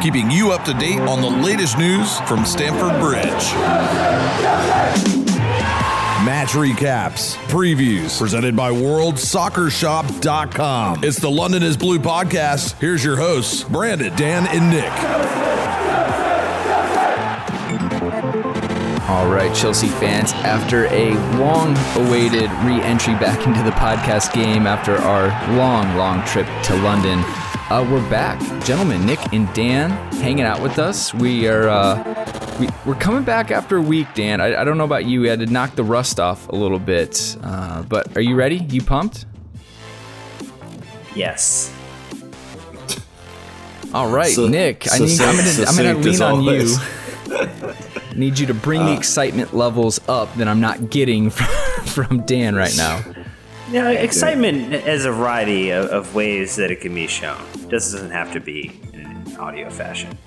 Keeping you up to date on the latest news from Stamford Bridge. Match recaps, previews, presented by WorldSoccerShop.com. It's the London is Blue podcast. Here's your hosts, Brandon, Dan, and Nick. All right, Chelsea fans, after a long awaited re entry back into the podcast game after our long, long trip to London, uh, we're back. Gentlemen, Nick and Dan hanging out with us. We are. Uh, we, we're coming back after a week, Dan. I, I don't know about you. We had to knock the rust off a little bit. Uh, but are you ready? You pumped? Yes. All right, So- Nick. I so need, I'm gonna, I'm gonna lean on you. Need you to bring the excitement levels up that I'm not getting from, from Dan right now. Yeah, excitement is a variety of, of ways that it can be shown. It doesn't have to be in an audio fashion.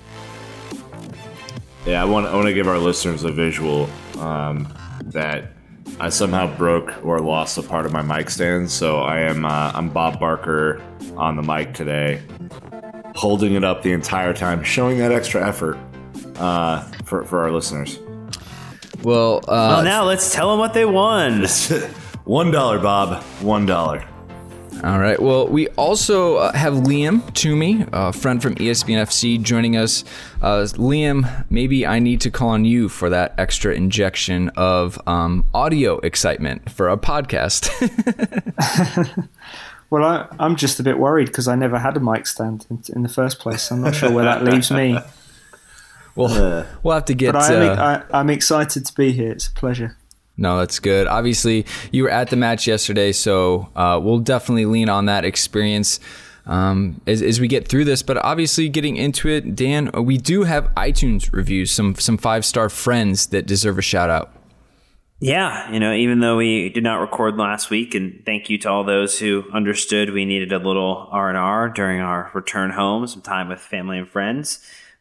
Yeah, I want I want to give our listeners a visual um, that I somehow broke or lost a part of my mic stand. So I am uh, I'm Bob Barker on the mic today, holding it up the entire time, showing that extra effort uh, for for our listeners. Well, uh, Well, now let's tell them what they won. One dollar, Bob. One dollar. All right. Well, we also uh, have Liam Twomey, a friend from ESPN FC, joining us. Uh, Liam, maybe I need to call on you for that extra injection of um, audio excitement for a podcast. Well, I, I'm just a bit worried because I never had a mic stand in, in the first place. I'm not sure where that leaves me. we'll, we'll have to get. But I am, uh, I, I'm excited to be here. It's a pleasure. No, that's good. Obviously, you were at the match yesterday, so uh, we'll definitely lean on that experience um, as, as we get through this. But obviously, getting into it, Dan, we do have iTunes reviews, some some five star friends that deserve a shout out. Yeah, you know, even though we did not record last week, and thank you to all those who understood we needed a little R and R during our return home, some time with family and friends.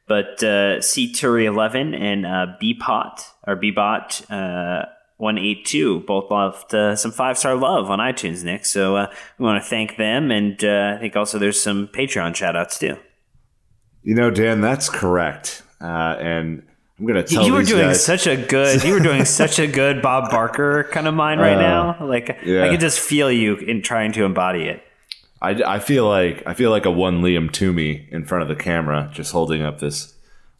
But uh, C Turi eleven and uh, Bpot or Bbot uh, one eight two both left uh, some five star love on iTunes, Nick. So uh, we want to thank them, and uh, I think also there's some Patreon shout outs too. You know, Dan, that's correct. Uh, and I'm going to tell you were doing guys- such a good you were doing such a good Bob Barker kind of mind right now. Like Uh, yeah. I can just feel you in trying to embody it. I, I feel like I feel like a one Liam Twomey in front of the camera, just holding up this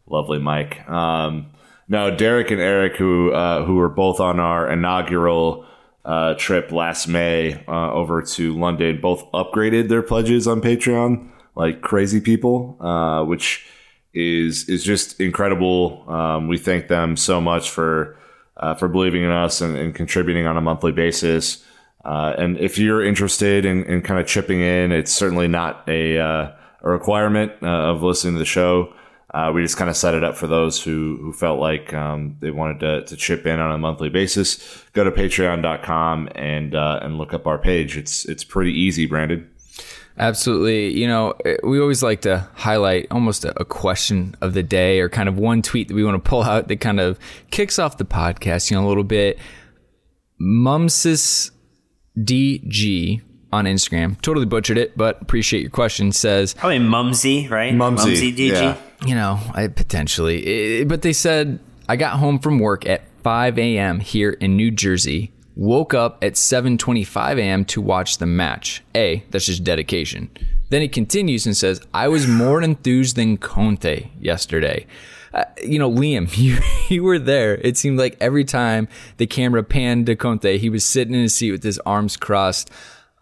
lovely mic. Um, no, Derek and Eric, who uh, who were both on our inaugural uh, trip last May uh, over to London, both upgraded their pledges on Patreon like crazy people, uh, which is is just incredible. Um, we thank them so much for uh, for believing in us and, and contributing on a monthly basis. Uh, and if you're interested in, in kind of chipping in, it's certainly not a, a requirement of listening to the show. Uh, we just kind of set it up for those who, who felt like um, they wanted to, to chip in on a monthly basis. Go to patreon.com and uh, and look up our page. It's it's pretty easy, Brandon. Absolutely. You know, eh, we always like to highlight almost a, question of the day or kind of one tweet that we want to pull out that kind of kicks off the podcast, you know, a little bit. Mumsis DG on Instagram, totally butchered it, but appreciate your question, says, Probably Mumsy, right? Mumsy, DG. yeah. you know, I potentially, eh, but they said, I got home from work at 5 a.m. here in New Jersey. Woke up at 7:25 a.m. to watch the match. A, that's just dedication. Then he continues and says, "I was more enthused than Conte yesterday." Uh, you know, Liam, you you were there. It seemed like every time the camera panned to Conte, he was sitting in his seat with his arms crossed.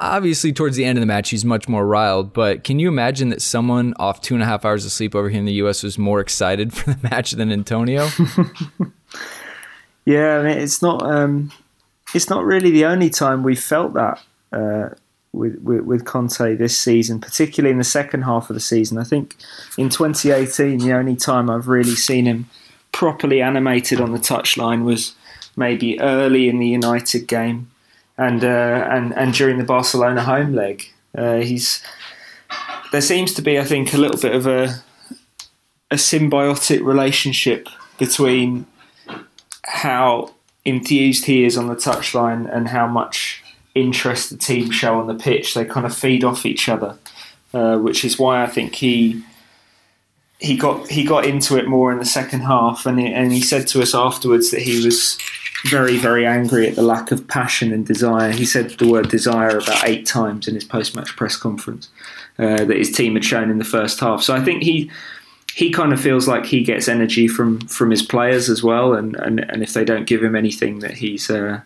Obviously, towards the end of the match, he's much more riled. But can you imagine that someone off two and a half hours of sleep over here in the U.S. was more excited for the match than Antonio? Yeah, I mean, it's not. Um, it's not really the only time we felt that uh, with, with with Conte this season, particularly in the second half of the season. I think in 2018, the only time I've really seen him properly animated on the touchline was maybe early in the United game, and uh, and and during the Barcelona home leg. Uh, he's there seems to be, I think, a little bit of a a symbiotic relationship between how enthused he is on the touchline and how much interest the team show on the pitch. They kind of feed off each other, uh, which is why I think he he got he got into it more in the second half. And he, and he said to us afterwards that he was very very angry at the lack of passion and desire. He said the word desire about eight times in his post match press conference uh, that his team had shown in the first half. So I think he he kind of feels like he gets energy from from his players as well, and and, and if they don't give him anything, that he's uh,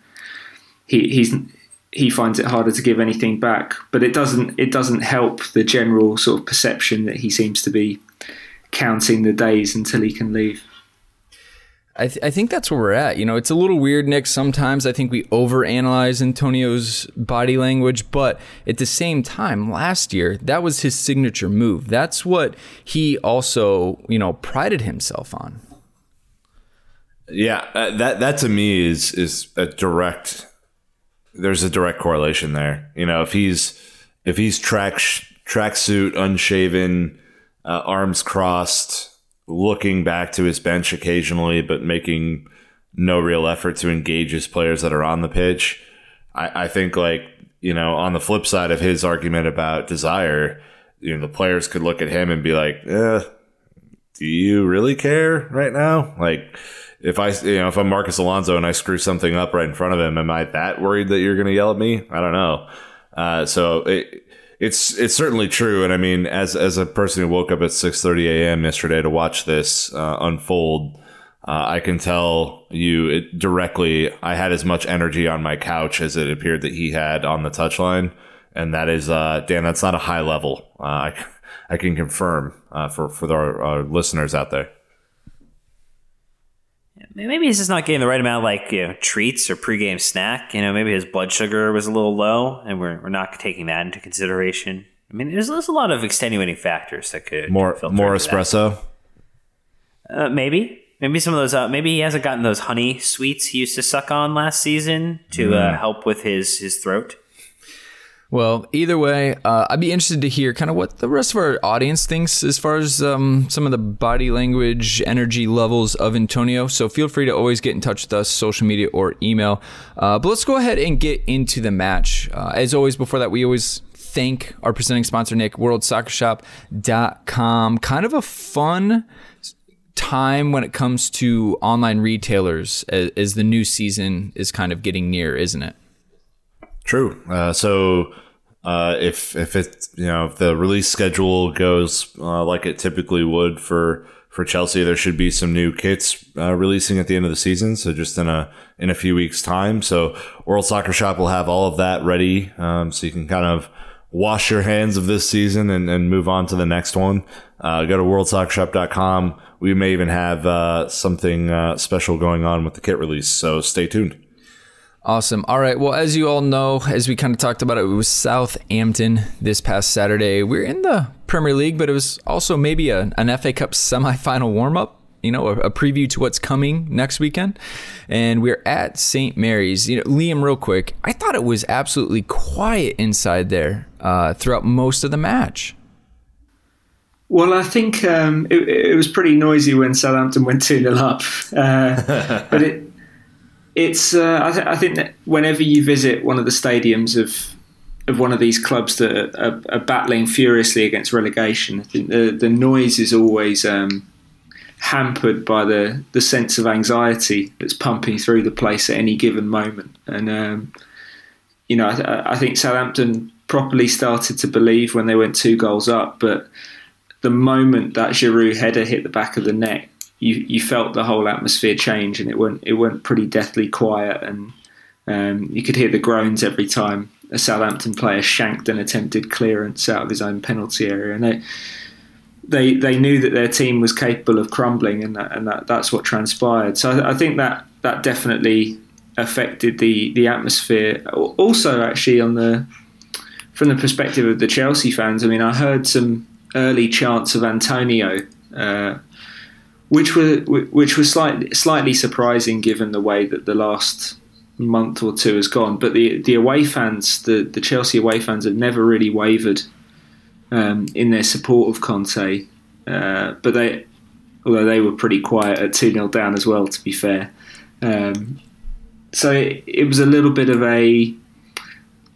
he he's he finds it harder to give anything back. But it doesn't it doesn't help the general sort of perception that he seems to be counting the days until he can leave. I, th- I think that's where we're at. You know, it's a little weird, Nick. Sometimes I think we overanalyze Antonio's body language, but at the same time, last year, that was his signature move. That's what he also, you know, prided himself on. Yeah, uh, that that to me is is a direct. There's a direct correlation there. You know, if he's if he's track tracksuit, unshaven, uh, arms crossed, looking back to his bench occasionally, but making no real effort to engage his players that are on the pitch. I, I think like you know, on the flip side of his argument about desire, you know, the players could look at him and be like, "Eh, do you really care right now?" Like if I, you know, if I'm Marcos Alonso and I screw something up right in front of him, am I that worried that you're going to yell at me? I don't know. Uh, so it, it's it's certainly true, and I mean, as as a person who woke up at 6:30 a.m. yesterday to watch this uh, unfold, uh, I can tell you it directly. I had as much energy on my couch as it appeared that he had on the touchline, and that is, uh, Dan. That's not a high level. Uh, I I can confirm uh, for for our, our listeners out there. Maybe he's just not getting the right amount of like you know treats or pregame snack. You know, maybe his blood sugar was a little low, and we're we're not taking that into consideration. I mean, there's, there's a lot of extenuating factors that could More filter more espresso. Uh, maybe. Maybe some of those. Uh, maybe he hasn't gotten those honey sweets he used to suck on last season to uh, help with his his throat. Well, either way, uh, I'd be interested to hear kind of what the rest of our audience thinks as far as um, some of the body language, energy levels of Antonio. So feel free to always get in touch with us, social media or email. Uh, but let's go ahead and get into the match. Uh, as always, before that, we always thank our presenting sponsor, Nick, worldsoccershop.com. Kind of a fun time when it comes to online retailers as, as the new season is kind of getting near, isn't it? True. Uh, so uh, if if it you know if the release schedule goes uh, like it typically would for for Chelsea, there should be some new kits uh, releasing at the end of the season. So just in a in a few weeks' time. So World Soccer Shop will have all of that ready, um, so you can kind of wash your hands of this season and, and move on to the next one. Uh, go to worldsoccershop.com. We may even have uh, something uh, special going on with the kit release. So stay tuned. Awesome. All right. Well, as you all know, as we kind of talked about it, it was Southampton this past Saturday. We're in the Premier League, but it was also maybe a, an FA Cup semifinal warm up. You know, a, a, preview to what's coming next weekend, and we're at St. Mary's. You know, Liam, real quick, I thought it was absolutely quiet inside there uh, throughout most of the match. Well, I think um, it, it, was pretty noisy when Southampton went 2 0 up. Uh, but it, it's uh, I, th- I, think that whenever you visit one of the stadiums of of one of these clubs that are, are battling furiously against relegation, I think the, the noise is always um, hampered by the, the sense of anxiety that's pumping through the place at any given moment. And, um, you know, I, I think Southampton properly started to believe when they went two goals up, but the moment that Giroud header hit the back of the net, you you felt the whole atmosphere change, and it went it went pretty deathly quiet, and um, you could hear the groans every time a Southampton player shanked an attempted clearance out of his own penalty area, and they they they knew that their team was capable of crumbling, and that, and that that's what transpired. So I, I think that that definitely affected the the atmosphere. Also, actually, on the from the perspective of the Chelsea fans, I mean, I heard some early chants of Antonio, uh, which were which was slightly slightly surprising given the way that the last month or two has gone. But the the away fans, the the Chelsea away fans, have never really wavered um, in their support of Conte. Uh, but they, although they were pretty quiet at two 0 down as well, to be fair. Um, so it, it was a little bit of a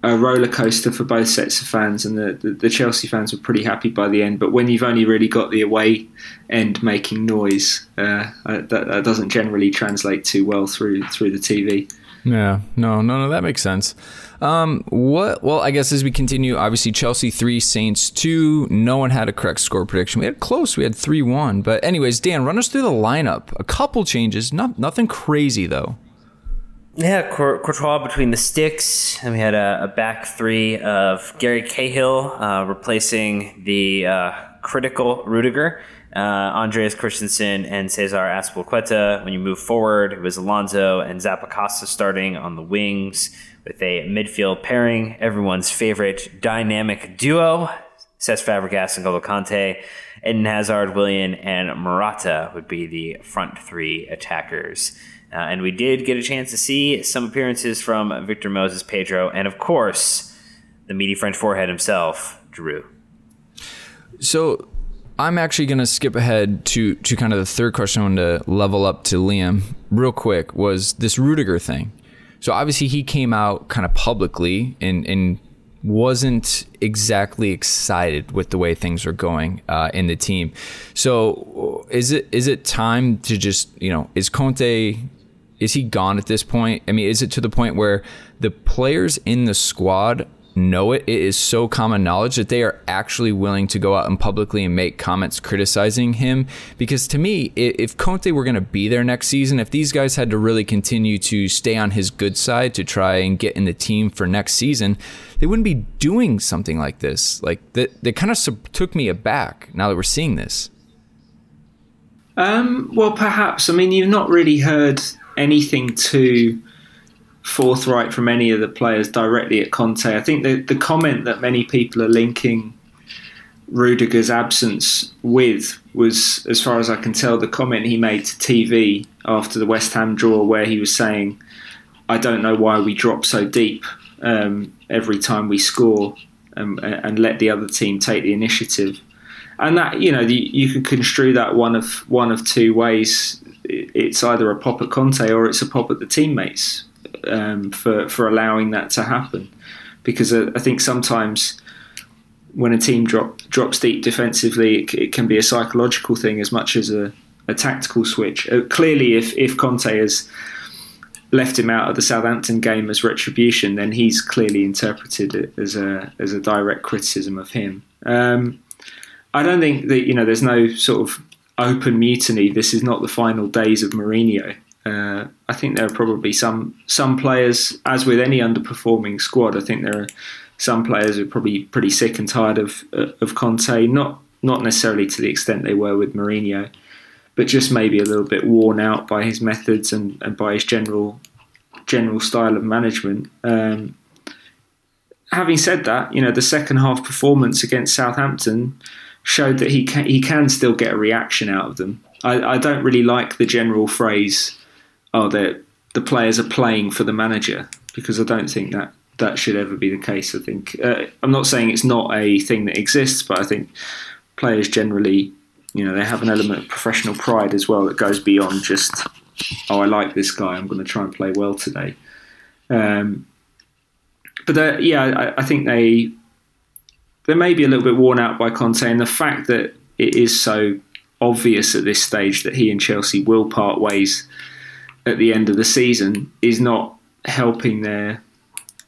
a roller coaster for both sets of fans, and the, the, the, Chelsea fans were pretty happy by the end. But when you've only really got the away end making noise, uh, that, that, doesn't generally translate too well through through the TV. Yeah, no, no, no, that makes sense. Um, what? Well, I guess as we continue, obviously Chelsea three, Saints two. No one had a correct score prediction. We had close. We had three one. But anyways, Dan, run us through the lineup. A couple changes, not nothing crazy though. Yeah, Courtois between the sticks, and we had a, a back three of Gary Cahill uh, replacing the uh, critical Rudiger, uh, Andreas Christensen, and Cesar Azpilicueta. When you move forward, it was Alonso and Zappacosta starting on the wings with a midfield pairing, everyone's favorite dynamic duo, Cesc Fabregas and Golo Kanté. Eden Hazard, Willian, and Morata would be the front three attackers. Uh, and we did get a chance to see some appearances from Victor Moses, Pedro, and of course, the meaty French forehead himself, Giroud. So I'm actually going to skip ahead to, to kind of the third question I wanted to level up to Liam real quick was this Rudiger thing. So obviously he came out kind of publicly and, and wasn't exactly excited with the way things are going uh, in the team. So is it is it time to just you know is Conte is he gone at this point? I mean, is it to the point where the players in the squad know it? It is so common knowledge that they are actually willing to go out and publicly and make comments criticizing him. Because to me, if Conte were going to be there next season, if these guys had to really continue to stay on his good side to try and get in the team for next season, they wouldn't be doing something like this. Like that, that kind of took me aback. Now that we're seeing this. Um, well, perhaps. I mean, you've not really heard anything too forthright from any of the players directly at Conte. I think the, the comment that many people are linking Rudiger's absence with was, as far as I can tell, the comment he made to TV after the West Ham draw, where he was saying, I don't know why we drop so deep um, every time we score um, and let the other team take the initiative. And that you know you, you could construe that one of one of two ways it's either a pop at Conte or it's a pop at the teammates um, for for allowing that to happen. Because I, I think sometimes when a team drop drops deep defensively, it, it can be a psychological thing as much as a, a tactical switch. Uh, clearly, if if Conte has left him out of the Southampton game as retribution, then he's clearly interpreted it as a as a direct criticism of him. Um, I don't think that you know there's no sort of open mutiny. This is not the final days of Mourinho. Uh, I think there are probably some some players, as with any underperforming squad. I think there are some players who are probably pretty sick and tired of uh, of Conte. Not not necessarily to the extent they were with Mourinho, but just maybe a little bit worn out by his methods and, and by his general general style of management. Um, having said that, you know the second half performance against Southampton showed that he can, he can still get a reaction out of them. I, I don't really like the general phrase oh, the the players are playing for the manager because I don't think that that should ever be the case. I think uh, I'm not saying it's not a thing that exists, but I think players generally, you know, they have an element of professional pride as well that goes beyond just oh, I like this guy, I'm going to try and play well today. Um, but uh, yeah, I, I think they they may be a little bit worn out by Conte, and the fact that it is so obvious at this stage that he and Chelsea will part ways at the end of the season is not helping their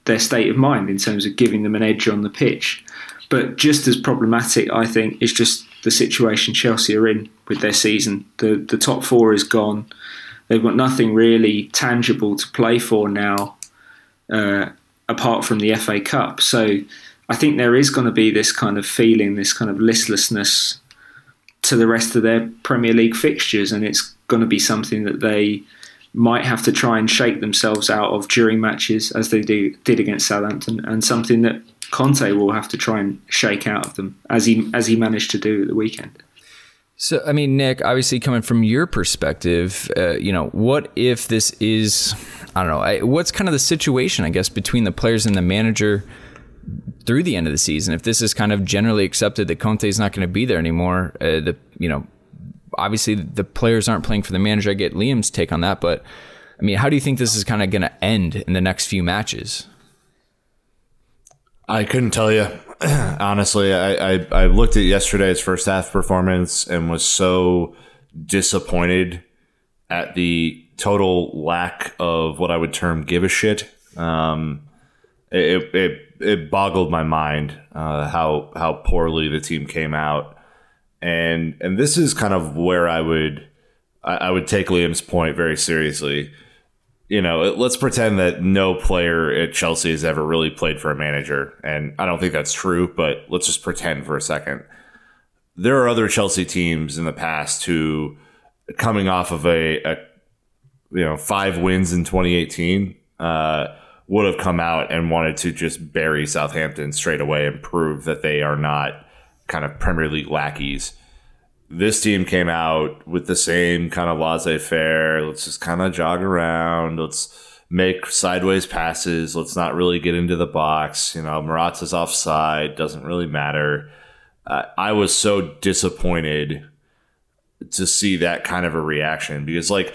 their state of mind in terms of giving them an edge on the pitch. But just as problematic, I think, is just the situation Chelsea are in with their season. The the top four is gone. They've got nothing really tangible to play for now, uh, apart from the FA Cup. So I think there is going to be this kind of feeling, this kind of listlessness to the rest of their Premier League fixtures, and it's going to be something that they might have to try and shake themselves out of during matches, as they do, did against Southampton, and something that Conte will have to try and shake out of them, as he as he managed to do at the weekend. So, I mean, Nick, obviously coming from your perspective, uh, you know, what if this is, I don't know, I, what's kind of the situation, I guess, between the players and the manager through the end of the season? If this is kind of generally accepted that Conte is not going to be there anymore, uh, the, you know, obviously the players aren't playing for the manager. I get Liam's take on that, but I mean, how do you think this is kind of going to end in the next few matches? I couldn't tell you. Honestly, I, I, I looked at yesterday's first half performance and was so disappointed at the total lack of what I would term give a shit. Um, it, it, it boggled my mind uh, how how poorly the team came out and and this is kind of where I would I, I would take Liam's point very seriously. You know, let's pretend that no player at Chelsea has ever really played for a manager, and I don't think that's true. But let's just pretend for a second. There are other Chelsea teams in the past who, coming off of a, a you know five wins in 2018, uh, would have come out and wanted to just bury Southampton straight away and prove that they are not kind of Premier League lackeys. This team came out with the same kind of laissez faire. Let's just kind of jog around. Let's make sideways passes. Let's not really get into the box. You know, Morata's offside. Doesn't really matter. Uh, I was so disappointed to see that kind of a reaction because, like,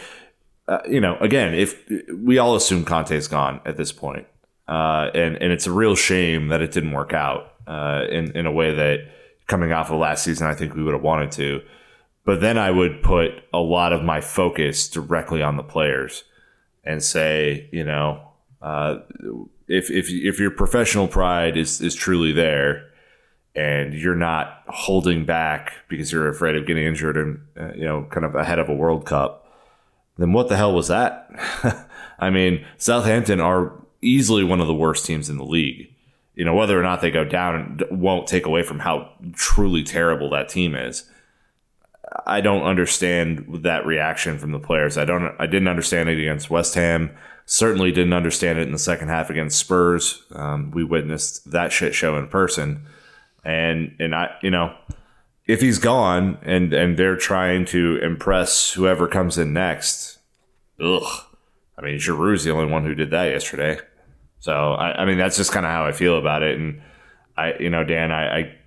uh, you know, again, if we all assume Conte's gone at this point, uh, and and it's a real shame that it didn't work out uh, in in a way that coming off of last season, I think we would have wanted to. But then I would put a lot of my focus directly on the players and say, you know, uh, if if if your professional pride is is truly there, and you're not holding back because you're afraid of getting injured and uh, you know, kind of ahead of a World Cup, then what the hell was that? I mean, Southampton are easily one of the worst teams in the league you know, whether or not they go down won't take away from how truly terrible that team is. I don't understand that reaction from the players. I don't. I didn't understand it against West Ham. Certainly didn't understand it in the second half against Spurs. Um, we witnessed that shit show in person, and and I, you know, if he's gone and and they're trying to impress whoever comes in next, ugh. I mean, Giroud's the only one who did that yesterday. So I, I mean, that's just kind of how I feel about it. And I, you know, Dan, I, I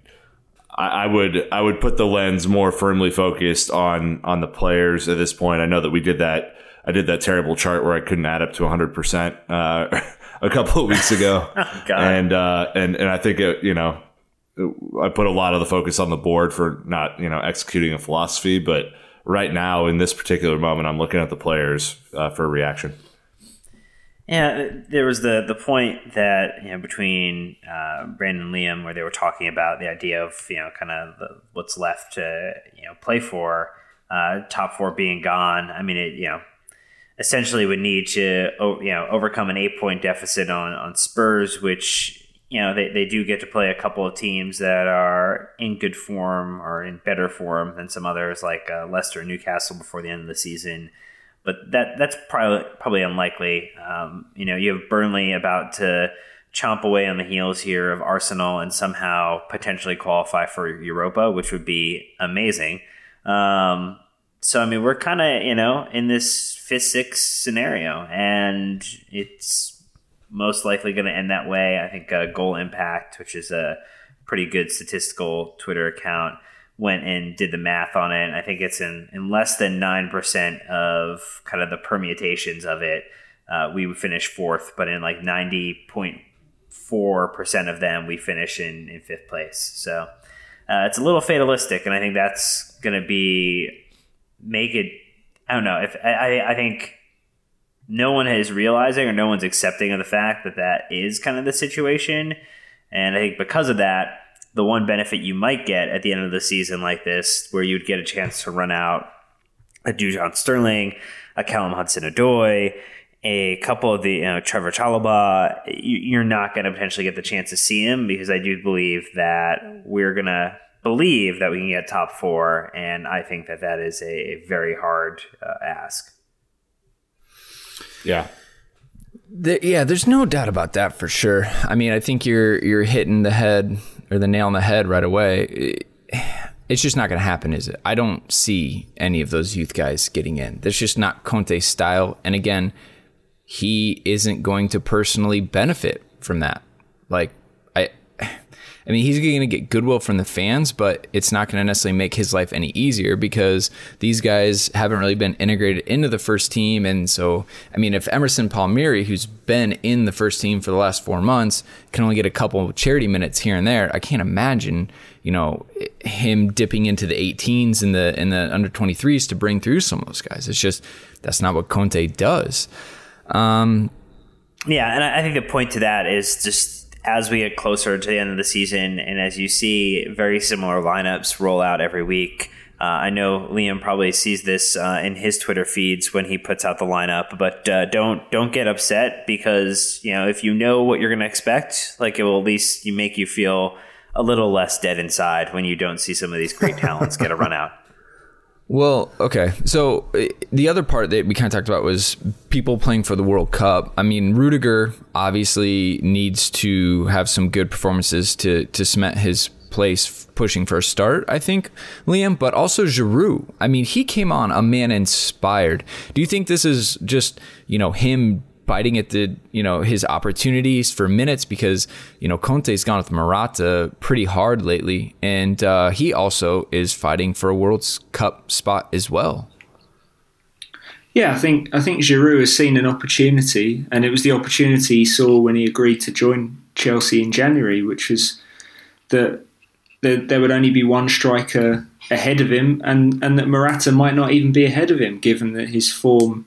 I would I would put the lens more firmly focused on on the players at this point. I know that we did that. I did that terrible chart where I couldn't add up to 100 uh, percent a couple of weeks ago, oh, and uh, and and I think it, you know I put a lot of the focus on the board for not you know executing a philosophy, but right now in this particular moment, I'm looking at the players uh, for a reaction. Yeah, there was the the point that you know between uh, Brandon and Liam where they were talking about the idea of you know kind of what's left to you know play for, uh, top four being gone. I mean, it you know essentially would need to you know overcome an eight point deficit on on Spurs, which you know they, they do get to play a couple of teams that are in good form or in better form than some others like uh, Leicester, Newcastle before the end of the season but that that's probably probably unlikely. Um, you know, you have Burnley about to chomp away on the heels here of Arsenal and somehow potentially qualify for Europa, which would be amazing. Um, so I mean, we're kind of you know in this fifth, sixth scenario, and it's most likely going to end that way. I think uh, Goal Impact, which is a pretty good statistical Twitter account went and did the math on it. I think it's in, in less than 9% of kind of the permutations of it. Uh, we would finish fourth, but in like 90.4% of them, we finish in, in fifth place. So uh, it's a little fatalistic, and I think that's going to be make it. I don't know if I, I think no one is realizing or no one's accepting of the fact that that is kind of the situation, and I think because of that, the one benefit you might get at the end of the season like this, where you'd get a chance to run out a Dujon Sterling, a Callum Hudson-Odoi, a couple of the you know, Trevoh Chalobah, you're not going to potentially get the chance to see him because I do believe that we're going to believe that we can get top four, and I think that that is a, very hard uh, ask. Yeah. The, yeah, there's no doubt about that for sure. I mean, I think you're you're hitting the head or the nail on the head right away. It's just not going to happen, is it? I don't see any of those youth guys getting in. That's just not Conte's style. And again, he isn't going to personally benefit from that. Like, I mean, he's going to get goodwill from the fans, but it's not going to necessarily make his life any easier because these guys haven't really been integrated into the first team. And so, I mean, if Emerson Palmieri, who's been in the first team for the last four months, can only get a couple of charity minutes here and there, I can't imagine, you know, him dipping into the 18s and the and the under 23s to bring through some of those guys. It's just that's not what Conte does. Um, yeah, and I think the point to that is just as we get closer to the end of the season, and as you see very similar lineups roll out every week. Uh, I know Liam probably sees this uh, in his Twitter feeds when he puts out the lineup, but uh, don't don't get upset because you know if you know what you're going to expect, like it will at least make you feel a little less dead inside when you don't see some of these great talents get a run out. Well, okay. So uh, the other part that we kind of talked about was people playing for the World Cup. I mean, Rudiger obviously needs to have some good performances to to cement his place pushing for a start, I think, Liam, but also Giroud. I mean, he came on a man inspired. Do you think this is just, you know, him biting at the you know his opportunities for minutes because you know Conte's gone with Morata pretty hard lately, and uh, he also is fighting for a World Cup spot as well. Yeah, I think I think Giroud has seen an opportunity, and it was the opportunity he saw when he agreed to join Chelsea in January, which was that there would only be one striker ahead of him, and and that Morata might not even be ahead of him, given that his form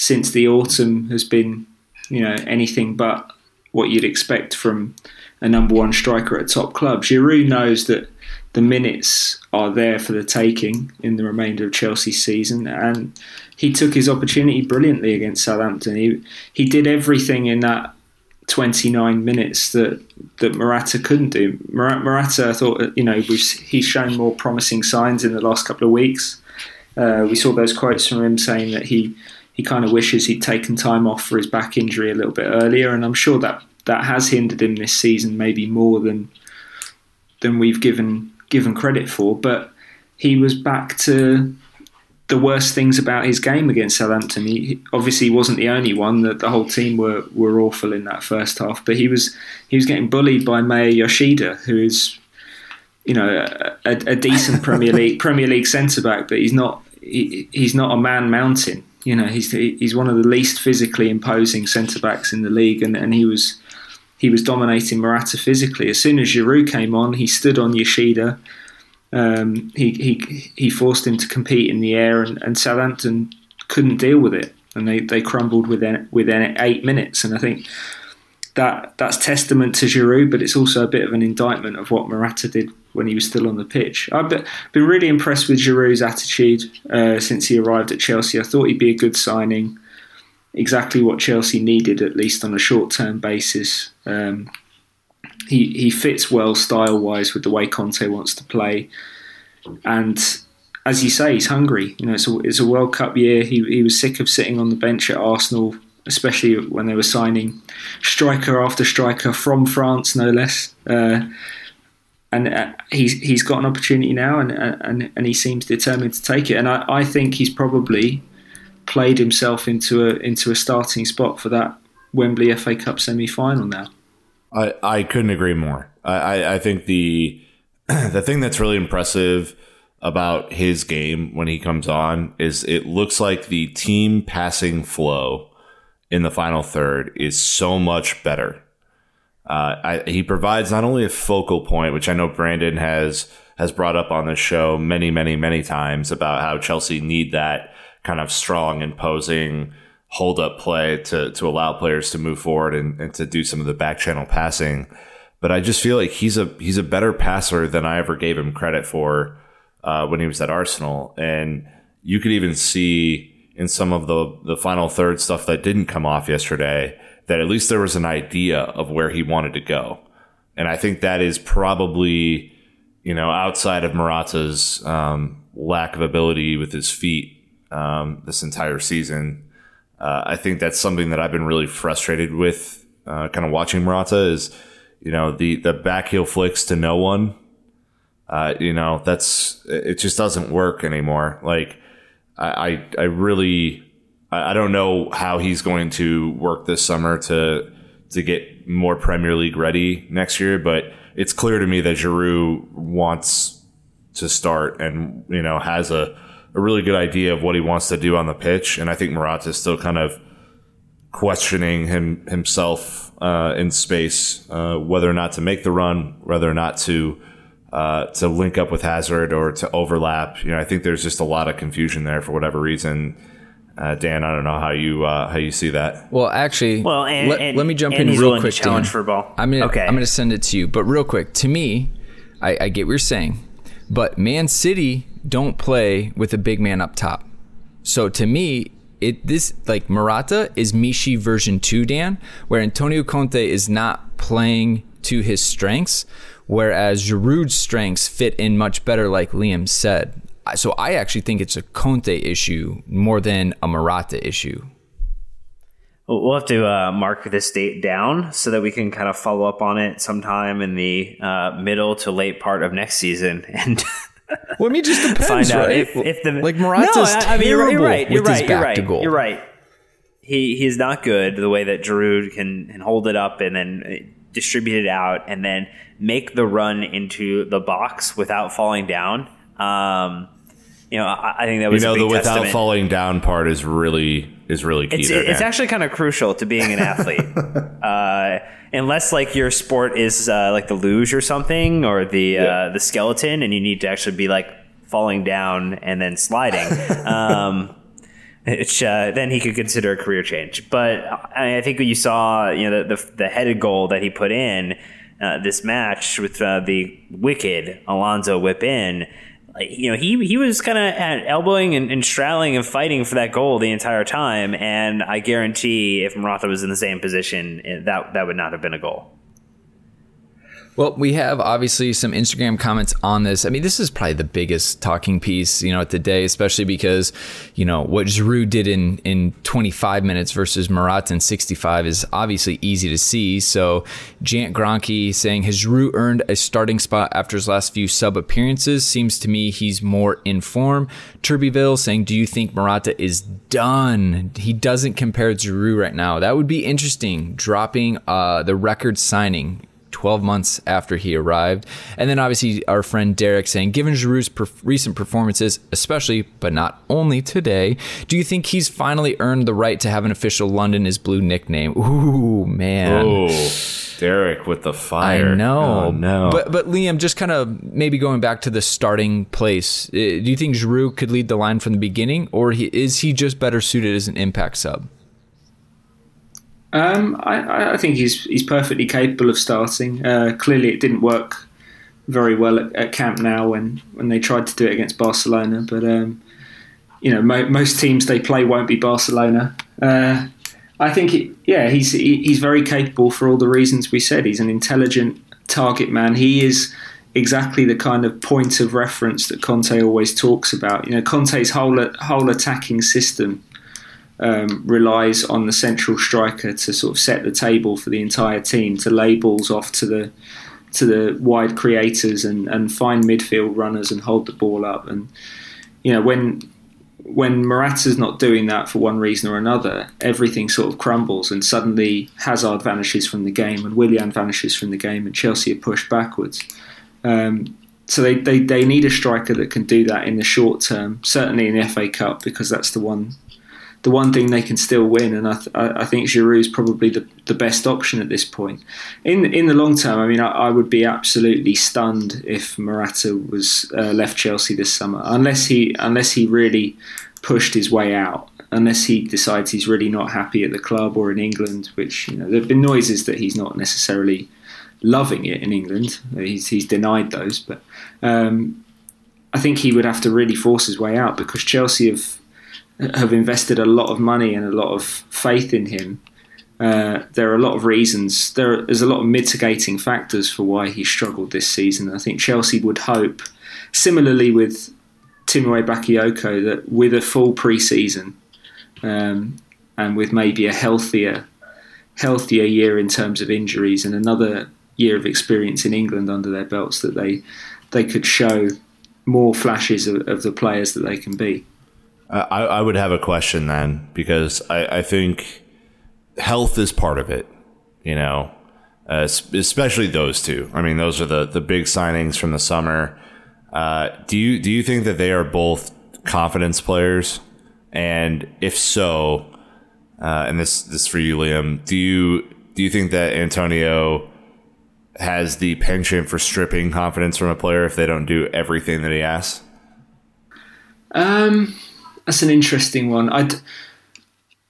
since the autumn has been, you know, anything but what you'd expect from a number one striker at top club. Giroud knows that the minutes are there for the taking in the remainder of Chelsea's season, and he took his opportunity brilliantly against Southampton. He he did everything in that 29 minutes that that Morata couldn't do. Morata, I thought, you know, he's shown more promising signs in the last couple of weeks. Uh, we saw those quotes from him saying that he he kind of wishes he'd taken time off for his back injury a little bit earlier, and I'm sure that that has hindered him this season, maybe more than than we've given given credit for. But he was back to the worst things about his game against Southampton. He obviously wasn't the only one. That the whole team were were awful in that first half, but he was he was getting bullied by Maya Yoshida, who is you know a, a decent Premier League Premier League centre back, but he's not he, he's not a man mountain. You know, he's he's one of the least physically imposing centre backs in the league, and, and he was he was dominating Morata physically. As soon as Giroud came on, he stood on Yoshida. Um, he, he he forced him to compete in the air, and, and Southampton couldn't deal with it, and they, they crumbled within within eight minutes. And I think that that's testament to Giroud, but it's also a bit of an indictment of what Morata did when he was still on the pitch. I've been really impressed with Giroud's attitude uh, since he arrived at Chelsea. I thought he'd be a good signing exactly what Chelsea needed, at least on a short term basis. Um, he he fits well style wise with the way Conte wants to play, and as you say, he's hungry. You know, it's a, it's a World Cup year. He he was sick of sitting on the bench at Arsenal, especially when they were signing striker after striker from France, no less. Uh, and uh, he's he's got an opportunity now, and and and he seems determined to take it. And I, I think he's probably played himself into a into a starting spot for that Wembley FA Cup semi final now. I, I couldn't agree more. I, I think the the thing that's really impressive about his game when he comes on is it looks like the team passing flow in the final third is so much better. Uh, I, he provides not only a focal point, which I know Brandon has has brought up on this show many, many, many times about how Chelsea need that kind of strong, imposing hold up play to to allow players to move forward and, and to do some of the back channel passing. But I just feel like he's a he's a better passer than I ever gave him credit for uh, when he was at Arsenal, and you could even see in some of the the final third stuff that didn't come off yesterday that at least there was an idea of where he wanted to go, and I think that is probably you know outside of Morata's um, lack of ability with his feet um, this entire season. Uh, I think that's something that I've been really frustrated with, uh, kind of watching Morata is, you know, the the back heel flicks to no one. Uh, you know, that's it. Just doesn't work anymore. Like, I I, I really I, don't know how he's going to work this summer to to get more Premier League ready next year, but it's clear to me that Giroud wants to start and you know has a a really good idea of what he wants to do on the pitch, and I think Morata is still kind of questioning him himself uh, in space, uh, whether or not to make the run, whether or not to uh, to link up with Hazard or to overlap. You know, I think there's just a lot of confusion there for whatever reason. Uh, Dan, I don't know how you uh, how you see that. Well, actually, well, and, let, and, let me jump in real quick. challenge Dan. for ball. I'm gonna okay. I'm gonna send it to you, but real quick. To me, I, I get what you're saying, but Man City don't play with a big man up top. So to me, it this like Morata is Michy version two, Dan, where Antonio Conte is not playing to his strengths, whereas Giroud's strengths fit in much better, like Liam said. So I actually think it's a Conte issue more than a Morata issue. We'll have to uh, mark this date down so that we can kind of follow up on it sometime in the uh, middle to late part of next season and well, I mean, just depends, find out right? if, if the like Morata's no, I, I mean, you're, you're right. You're right. You're right. You're right. He he's not good the way that Giroud can, can hold it up and then uh, distribute it out and then make the run into the box without falling down. Um, you know, I, I, think that was you know the without testament. falling down part is really is really key. It's, there, it's actually kind of crucial to being an athlete. uh, unless like your sport is uh, like the luge or something or the yeah. uh, the skeleton, and you need to actually be like falling down and then sliding. um, which uh, then he could consider a career change. But I think you saw, you know, the, the, the headed goal that he put in uh, this match with uh, the wicked Alonso whip in you know, he he was kind of elbowing and, and, straddling and fighting for that goal the entire time. And I guarantee, if Morata was in the same position, that that would not have been a goal. Well, we have obviously some Instagram comments on this. I mean, this is probably the biggest talking piece, you know, at the day, especially because, you know, what Giroud did in in 25 minutes versus Morata in 65 is obviously easy to see. So, Jant Gronke saying has Giroud earned a starting spot after his last few sub appearances? Seems to me he's more in form. Turbyville saying, do you think Morata is done? He doesn't compare Giroud right now. That would be interesting. Dropping uh, the record signing 12 months after he arrived. And then obviously our friend Derek saying, given Giroud's perf- recent performances, especially but not only today, do you think he's finally earned the right to have an official London is Blue nickname? Ooh, man. Oh, Derek with the fire. I know. Oh, no. But but Liam, just kind of maybe going back to the starting place, uh, do you think Giroud could lead the line from the beginning, or he, is he just better suited as an impact sub? Um, I, I think he's he's perfectly capable of starting. Uh, clearly, it didn't work very well at, at, Camp Nou when, when they tried to do it against Barcelona. But um, you know, mo- most teams they play won't be Barcelona. Uh, I think, it, yeah, he's he's very capable for all the reasons we said. He's an intelligent target man. He is exactly the kind of point of reference that Conte always talks about. You know, Conte's whole whole attacking system um, relies on the central striker to sort of set the table for the entire team, to lay balls off to the to the wide creators and, and find midfield runners and hold the ball up. And you know when when Morata's not doing that for one reason or another, everything sort of crumbles, and suddenly Hazard vanishes from the game, and Willian vanishes from the game, and Chelsea are pushed backwards. Um, so they, they, they need a striker that can do that in the short term, certainly in the FA Cup, because that's the one the one thing they can still win, and I, th- I think Giroud is probably the, the best option at this point. In in the long term, I mean, I, I would be absolutely stunned if Morata was uh, left Chelsea this summer, unless he unless he really pushed his way out, unless he decides he's really not happy at the club or in England. Which you know, there've been noises that he's not necessarily loving it in England. He's he's denied those, but. Um, I think he would have to really force his way out because Chelsea have have invested a lot of money and a lot of faith in him. Uh, there are a lot of reasons. There's a lot of mitigating factors for why he struggled this season. I think Chelsea would hope, similarly with Tiémoué Bakayoko, that with a full pre-season um, and with maybe a healthier, healthier year in terms of injuries and another year of experience in England under their belts, that they they could show more flashes of, of the players that they can be. I, I would have a question then because I, I think health is part of it, you know, uh, especially those two. I mean, those are the, the big signings from the summer. Uh, do you do you think that they are both confidence players? And if so, uh, and this this for you, Liam, do you do you think that Antonio has the penchant for stripping confidence from a player if they don't do everything that he asks? Um, that's an interesting one. I'd,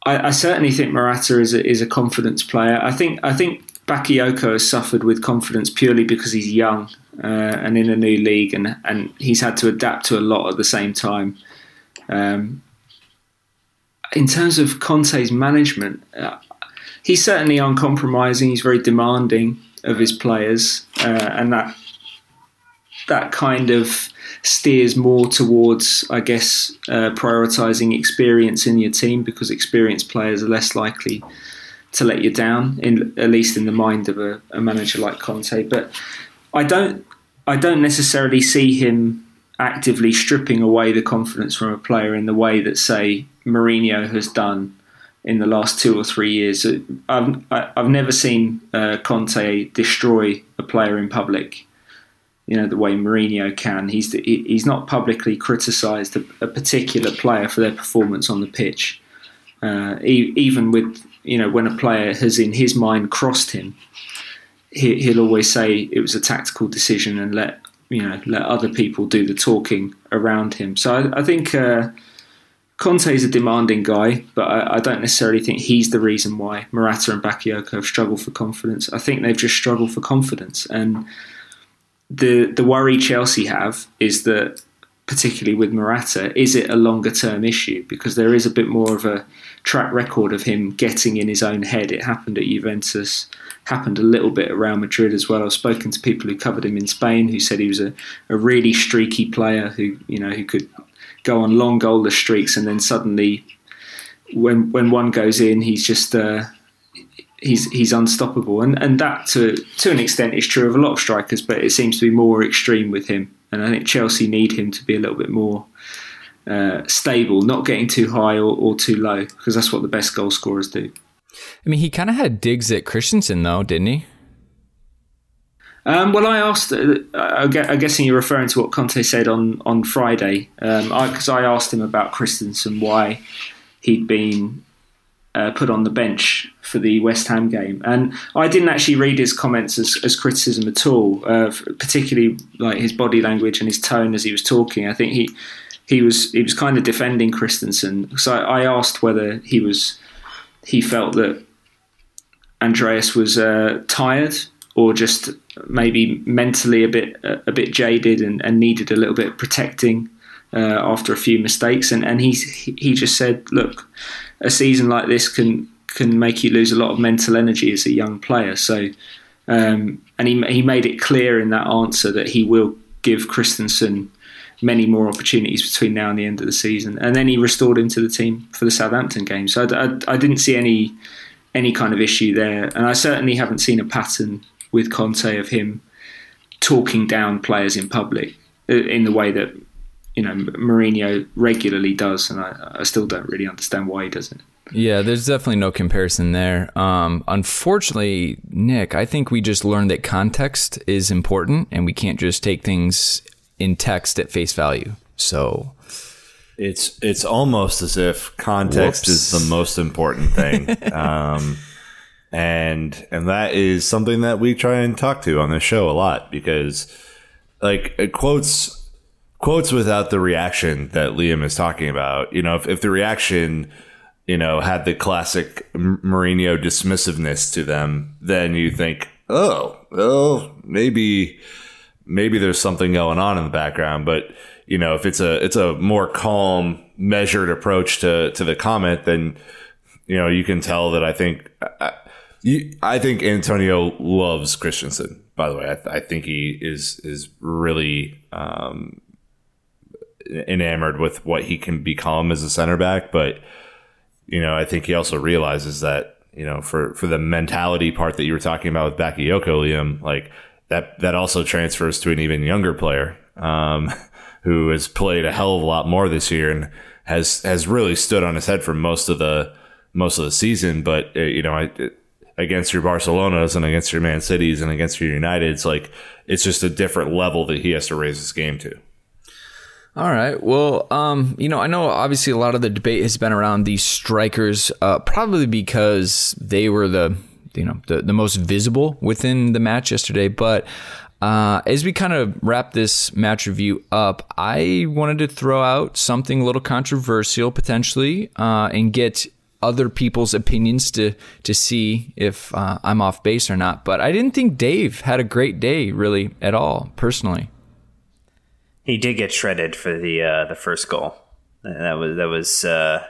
I, I certainly think Morata is a, is a confidence player. I think I think Bakayoko has suffered with confidence purely because he's young uh, and in a new league, and and he's had to adapt to a lot at the same time. Um, in terms of Conte's management, uh, he's certainly uncompromising. He's very demanding of his players, uh, and that that kind of steers more towards, I guess, uh, prioritizing experience in your team because experienced players are less likely to let you down, in at least in the mind of a, a manager like Conte. But I don't, I don't necessarily see him actively stripping away the confidence from a player in the way that, say, Mourinho has done in the last two or three years. I've I've never seen uh, Conte destroy a player in public you know the way Mourinho can. He's he's not publicly criticised a, a, particular player for their performance on the pitch, uh, even with you know when a player has in his mind crossed him, he, will always say it was a tactical decision and let you know let other people do the talking around him. So I, I think. Uh, Conte is a demanding guy, but I, I, don't necessarily think he's the reason why Morata and Bakayoko have struggled for confidence. I think they've just struggled for confidence, and the the worry Chelsea have is that particularly with Morata, is it a longer term issue? Because there is a bit more of a track record of him getting in his own head. It happened at Juventus, happened a little bit around Madrid as well. I've spoken to people who covered him in Spain who said he was a, a really streaky player who you know who could go on long goalless streaks and then suddenly when when one goes in he's just uh, he's he's unstoppable, and and that to to an extent is true of a lot of strikers, but it seems to be more extreme with him. And I think Chelsea need him to be a little bit more uh, stable, not getting too high or, or too low, because that's what the best goal scorers do. I mean, he kind of had digs at Christensen though, didn't he? Um, well, I asked. Uh, I'm guessing you're referring to what Conte said on on Friday, because um, I, I, asked him about Christensen, why he'd been uh, put on the bench for the West Ham game, and I didn't actually read his comments as, as criticism at all, uh, particularly like his body language and his tone as he was talking. I think he he was he was kind of defending Christensen. So I, I asked whether he was he felt that Andreas was uh, tired or just maybe mentally a bit a bit jaded and, and needed a little bit of protecting uh, after a few mistakes. And and he he just said, look, a season like this can can make you lose a lot of mental energy as a young player. So. Um, and he, he made it clear in that answer that he will give Christensen many more opportunities between now and the end of the season. And then he restored him to the team for the Southampton game. So I, I, I didn't see any any kind of issue there, and I certainly haven't seen a pattern with Conte of him talking down players in public uh, in the way that you know Mourinho regularly does, and I, I still don't really understand why he does it. Yeah, there's definitely no comparison there. Um, unfortunately, Nick, I think we just learned that context is important, and we can't just take things in text at face value. So it's it's almost as if context Whoops. is the most important thing. um, and and that is something that we try and talk to on the show a lot because like quotes quotes without the reaction that Liam is talking about. You know, if, if the reaction you know had the classic Mourinho dismissiveness to them, then you think, oh, well, maybe maybe there's something going on in the background, but you know, if it's a it's a more calm, measured approach to to the comment, then you know you can tell that I think I, I think Antonio loves Christensen. By the way, I, I think he is is really um, enamored with what he can become as a center back. But you know, I think he also realizes that you know for for the mentality part that you were talking about with Bakayoko, Liam, like that that also transfers to an even younger player. Um, who has played a hell of a lot more this year and has has really stood on his head for most of the most of the season. But uh, you know, I, against your Barcelonas and against your Man Cities and against your United, it's like it's just a different level that he has to raise his game to. All right. Well, um, you know, I know obviously a lot of the debate has been around these strikers, uh, probably because they were the you know the, the most visible within the match yesterday. But uh, as we kind of wrap this match review up, I wanted to throw out something a little controversial potentially uh, and get other people's opinions to to see if uh, I'm off base or not. But I didn't think Dave had a great day really at all, personally. He did get shredded for the uh, the first goal. That was that was uh,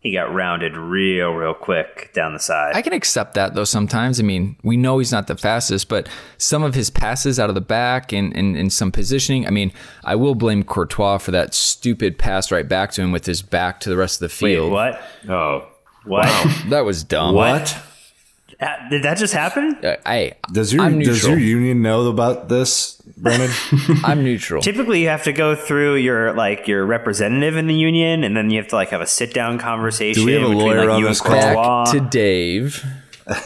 he got rounded real, real quick down the side. I can accept that though sometimes. I mean, we know he's not the fastest, but some of his passes out of the back and, and, and some positioning. I mean, I will blame Courtois for that stupid pass right back to him with his back to the rest of the field. Wait, what? Oh. What? Wow, that was dumb. What? Uh, did that just happen? Uh, I does your does your union know about this, Brennan? I'm neutral. Typically, you have to go through your like your representative in the union, and then you have to like have a sit down conversation. Do we have a lawyer between, like, on this call? Back to Dave. uh,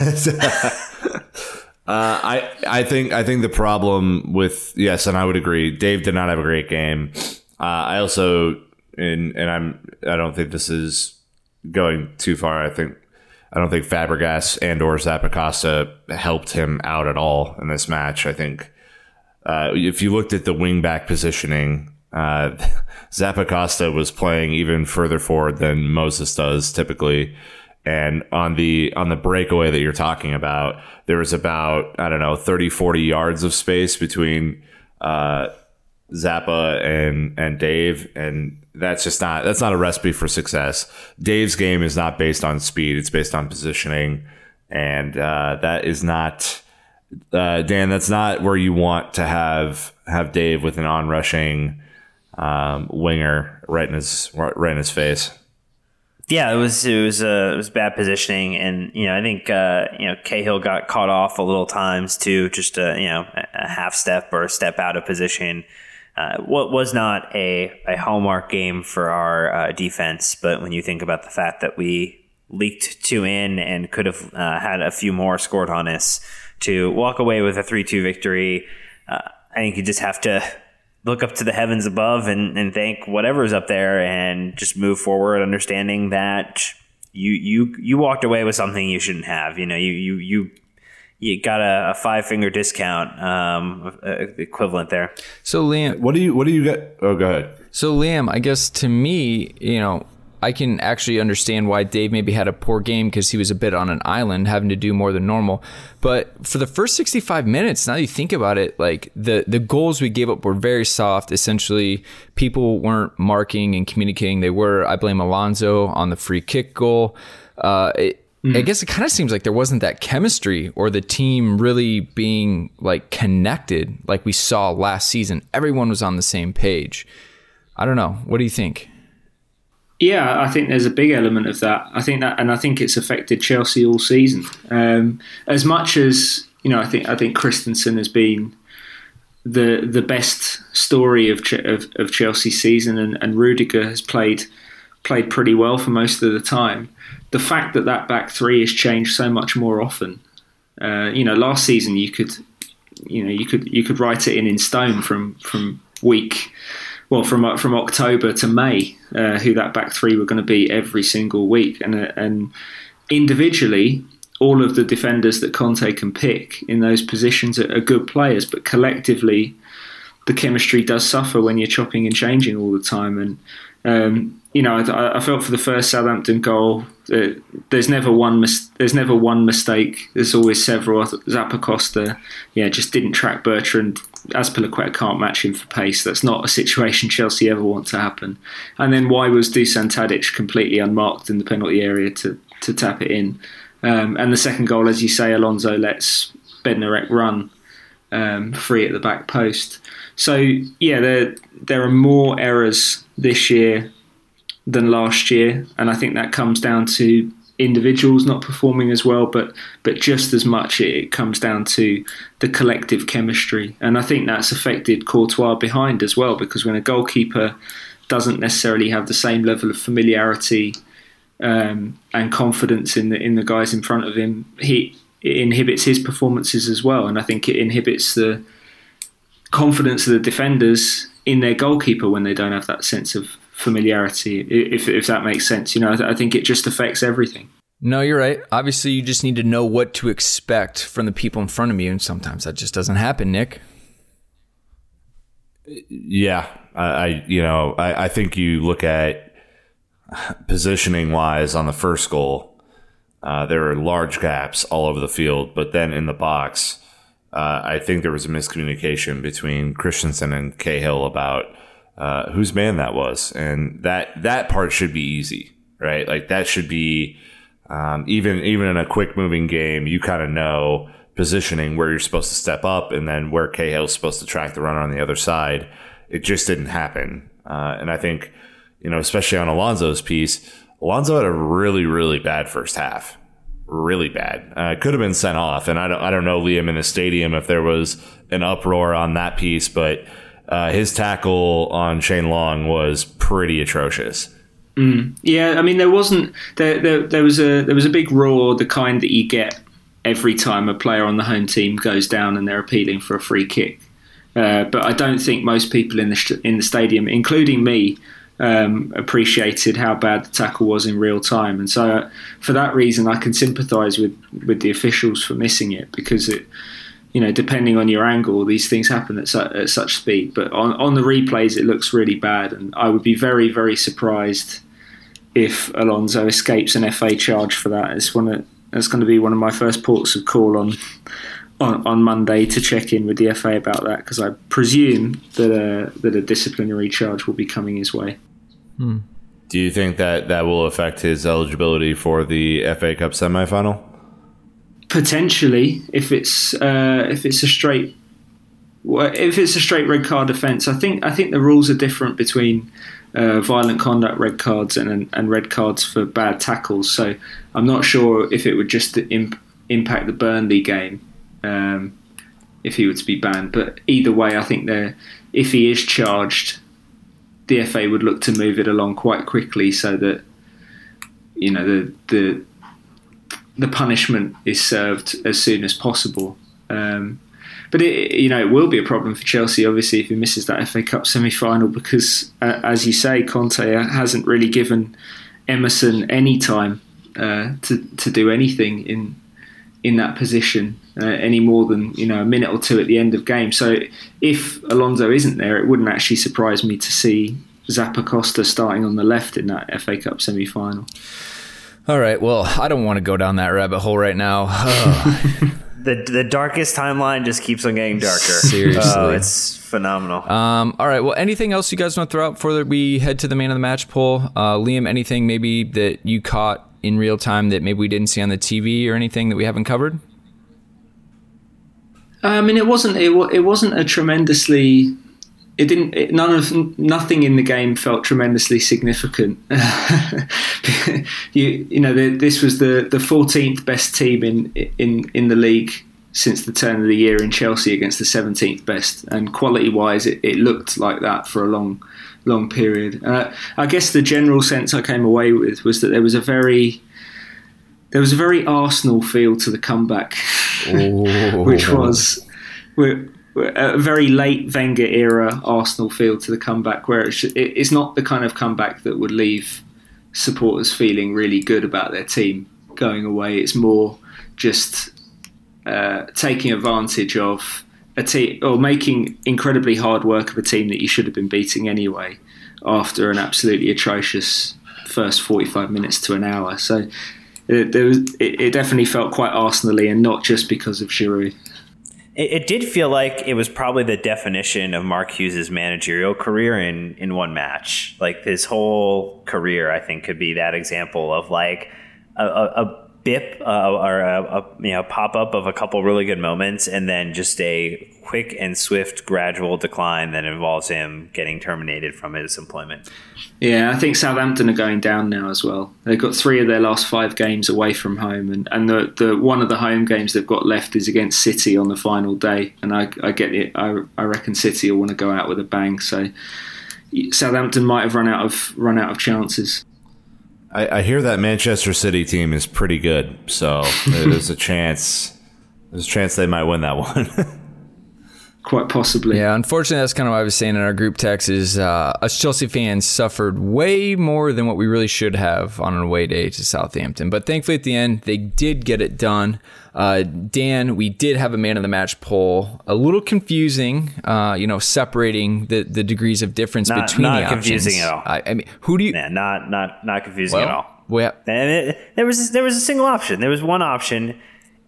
I I think I think the problem with yes, and I would agree. Dave did not have a great game. Uh, I also and and I'm I don't think this is going too far. I think I don't think Fabregas and or Zappacosta helped him out at all in this match. I think uh, if you looked at the wingback positioning, uh, Zappacosta was playing even further forward than Moses does typically. And on the on the breakaway that you're talking about, there was about I don't know 30, 40 yards of space between uh, Zappa and and Dave, and that's just not that's not a recipe for success. Dave's game is not based on speed; it's based on positioning, and uh, that is not uh, Dan. That's not where you want to have have Dave with an on-rushing um, winger right in his right in his face. Yeah, it was it was uh, it was bad positioning, and you know I think uh, you know Cahill got caught off a little times too, just a you know a half step or a step out of position uh, what was not a, a hallmark game for our uh, defense, but when you think about the fact that we leaked two in and could have uh, had a few more scored on us to walk away with a 3 2 victory. Uh, I think you just have to look up to the heavens above and, and thank whatever's up there and just move forward, understanding that you you you walked away with something you shouldn't have. You know, you you you you got a, a five finger discount um, equivalent there. So Liam, what do you what do you get? Oh, go ahead. So Liam, I guess to me, you know, I can actually understand why Dave maybe had a poor game because he was a bit on an island, having to do more than normal. But for the first 65 minutes, now you think about it, like the the goals we gave up were very soft. Essentially, people weren't marking and communicating. They were. I blame Alonso on the free kick goal. Uh, it. I guess it kind of seems like there wasn't that chemistry or the team really being like connected like we saw last season. Everyone was on the same page. I don't know. What do you think? Yeah, I think there's a big element of that. I think that, and I think it's affected Chelsea all season. Um, as much as you know, I think I think Christensen has been the the best story of of, of Chelsea's season, and, and Rudiger has played played pretty well for most of the time. The fact that that back three has changed so much more often. Uh, you know, last season you could, you know, you could you could write it in in stone from from week well, from uh, from October to May, uh, who that back three were going to be every single week, and uh, and individually, all of the defenders that Conte can pick in those positions are, are good players, but collectively, the chemistry does suffer when you're chopping and changing all the time. And um, you know, I, I, felt for the first Southampton goal, uh, there's never one mis- there's never one mistake. There's always several. Zappacosta, yeah, just didn't track Bertrand Azpilicueta can't match him for pace. That's not a situation Chelsea ever want to happen. And then why was Dusan Tadic completely unmarked in the penalty area to, to tap it in? Um, and the second goal, as you say, Alonso lets Bednarek run um, free at the back post. So yeah, there there are more errors this year than last year, and I think that comes down to individuals not performing as well, but but just as much it comes down to the collective chemistry, and I think that's affected Courtois behind as well because when a goalkeeper doesn't necessarily have the same level of familiarity um, and confidence in the in the guys in front of him, he it inhibits his performances as well, and I think it inhibits the confidence of the defenders in their goalkeeper when they don't have that sense of familiarity, if if that makes sense. You know, I, I think it just affects everything. No, you're right. Obviously, you just need to know what to expect from the people in front of you, and sometimes that just doesn't happen, Nick. Yeah, I, I you know, I, I think you look at positioning wise on the first goal. Uh, there are large gaps all over the field, but then in the box, uh, I think there was a miscommunication between Christensen and Cahill about uh, whose man that was, and that that part should be easy, right? Like that should be um, even even in a quick moving game, you kind of know positioning where you're supposed to step up, and then where Cahill's supposed to track the runner on the other side. It just didn't happen, uh, and I think you know, especially on Alonso's piece, Alonso had a really really bad first half really bad. Uh, could have been sent off, and I don't, I don't know Liam in the stadium if there was an uproar on that piece, but uh, his tackle on Shane Long was pretty atrocious. Mm. Yeah, I mean there wasn't there, there there was a there was a big roar, the kind that you get every time a player on the home team goes down and they're appealing for a free kick. Uh, but I don't think most people in the in the stadium, including me, um, appreciated how bad the tackle was in real time. And so, uh, for that reason, I can sympathise with with the officials for missing it because it you know, depending on your angle, these things happen at, su- at such speed. But on, on the replays, it looks really bad, and I would be very, very surprised if Alonso escapes an FA charge for that. It's one of, it's going to be one of my first ports of call on on, on Monday to check in with the FA about that because I presume that a, that a disciplinary charge will be coming his way. Hmm. Do you think that that will affect his eligibility for the FA Cup semi final? potentially if it's uh, if it's a straight if it's a straight red card offence. I think I think the rules are different between uh, violent conduct red cards and and red cards for bad tackles. So I'm not sure if it would just imp- impact the Burnley game um, if he were to be banned. But either way, I think there if he is charged, the FA would look to move it along quite quickly so that you know the the the punishment is served as soon as possible. Um, but it, you know, it will be a problem for Chelsea, obviously, if he misses that FA Cup semi-final, because uh, as you say, Conte hasn't really given Emerson any time uh, to to do anything in in that position uh, any more than you know a minute or two at the end of game. So if Alonso isn't there, it wouldn't actually surprise me to see Zappacosta starting on the left in that FA Cup semi-final. All right. Well, I don't want to go down that rabbit hole right now. the the darkest timeline just keeps on getting darker. Seriously, oh, it's phenomenal. Um, all right. Well, anything else you guys want to throw out before we head to the man of the match poll? Uh, Liam, anything maybe that you caught in real time that maybe we didn't see on the TV or anything that we haven't covered? I mean, it wasn't it, it wasn't a tremendously it didn't it, none of nothing in the game felt tremendously significant. You you know the, this was the the 14th best team in in in the league since the turn of the year in Chelsea against the 17th best. And quality wise it, it looked like that for a long long period. Uh, I guess the general sense I came away with was that there was a very there was a very Arsenal feel to the comeback which was a very late Wenger era Arsenal feel to the comeback, where it's, it's not the kind of comeback that would leave supporters feeling really good about their team going away. It's more just uh, taking advantage of a team or making incredibly hard work of a team that you should have been beating anyway after an absolutely atrocious first 45 minutes to an hour. So it, there was, it, it definitely felt quite Arsenally and not just because of Giroud. It, it, did feel like it was probably the definition of Mark Hughes' managerial career in in one match. Like his whole career, I think, could be that example of like a, a bip uh, or a, a, you know pop up of a couple really good moments, and then just a quick and swift gradual decline that involves him getting terminated from his employment. Yeah, I think Southampton are going down now as well. They've got three of their last five games away from home, and, and the, the one of the home games they've got left is against City on the final day. And I, I get it. I, I reckon City will want to go out with a bang. So Southampton might have run out of run out of chances. I, I hear that Manchester City team is pretty good, so there's a chance. There's a chance they might win that one. quite possibly. Yeah, unfortunately, that's kind of what I was saying in our group text. Is uh, us Chelsea fans suffered way more than what we really should have on an away day to Southampton. But thankfully, at the end, they did get it done. Uh, Dan, we did have a man of the match poll. A little confusing, uh, you know, separating the, the degrees of difference not, between not the confusing options. at all. I, I, mean, who do you? Yeah, not not not confusing well, at all. Well, and it, there was there was a single option. There was one option,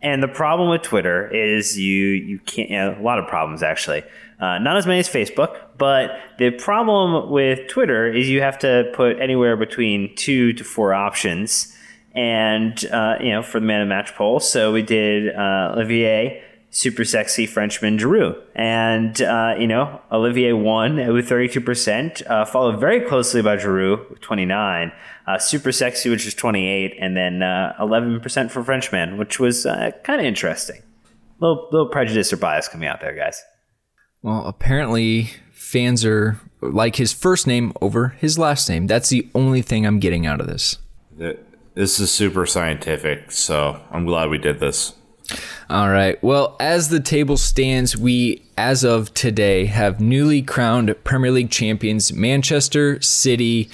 and the problem with Twitter is you you can't. You know, a lot of problems actually. Uh, not as many as Facebook, but the problem with Twitter is you have to put anywhere between two to four options. And, uh, you know, for the man of match poll. So we did uh, Olivier, super sexy Frenchman Giroud. And, uh, you know, Olivier won with 32%, uh, followed very closely by Giroud with 29 uh, super sexy, which was 28, and then uh, 11% for Frenchman, which was uh, kind of interesting. Little little prejudice or bias coming out there, guys. Well, apparently fans are like his first name over his last name. That's the only thing I'm getting out of this. This is super scientific, so I'm glad we did this. All right. Well, as the table stands, we, as of today, have newly crowned Premier League champions Manchester City.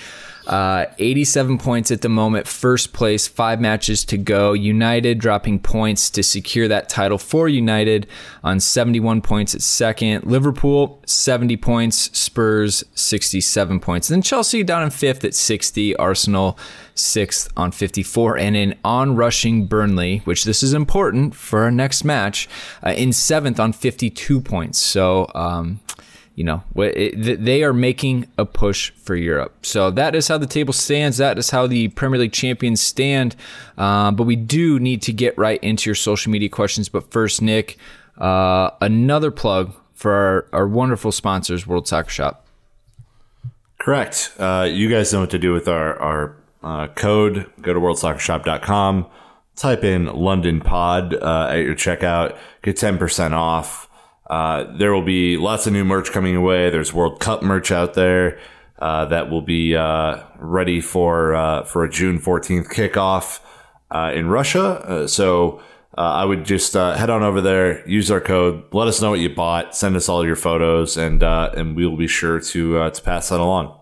Uh, 87 points at the moment, first place, five matches to go. United dropping points to secure that title for United on 71 points at second. Liverpool, 70 points. Spurs, 67 points. And Then Chelsea down in fifth at 60. Arsenal, sixth on 54. And in on rushing Burnley, which this is important for our next match, uh, in seventh on 52 points. So, um, you know, they are making a push for Europe. So that is how the table stands. That is how the Premier League champions stand. Uh, but we do need to get right into your social media questions. But first, Nick, uh, another plug for our, our, wonderful sponsors, World Soccer Shop. Correct. Uh, you guys know what to do with our, our uh, code. Go to worldsoccershop.com, type in London Pod uh, at your checkout, get 10% off. Uh, there will be lots of new merch coming away. There's World Cup merch out there uh, that will be uh, ready for uh, for a June 14th kickoff uh, in Russia. so uh, I would just uh, head on over there, use our code, let us know what you bought, send us all your photos, and uh, and we will be sure to uh, to pass that along.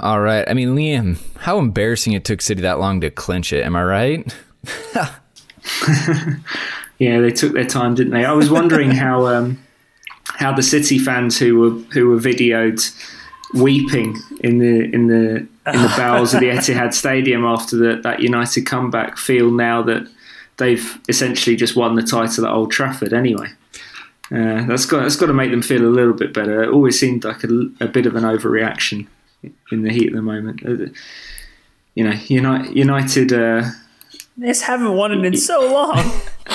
All right. I mean, Liam, how embarrassing it took City that long to clinch it. Am I right? yeah, they took their time, didn't they? I was wondering how um, how the City fans who were who were videoed weeping in the in the in the bowels of the Etihad Stadium after the, that United comeback feel now that they've essentially just won the title at Old Trafford anyway. Uh, that's got that's got to make them feel a little bit better. It always seemed like a, a bit of an overreaction in the heat of the moment. Uh, you know, United. United uh, this haven't won it in so long.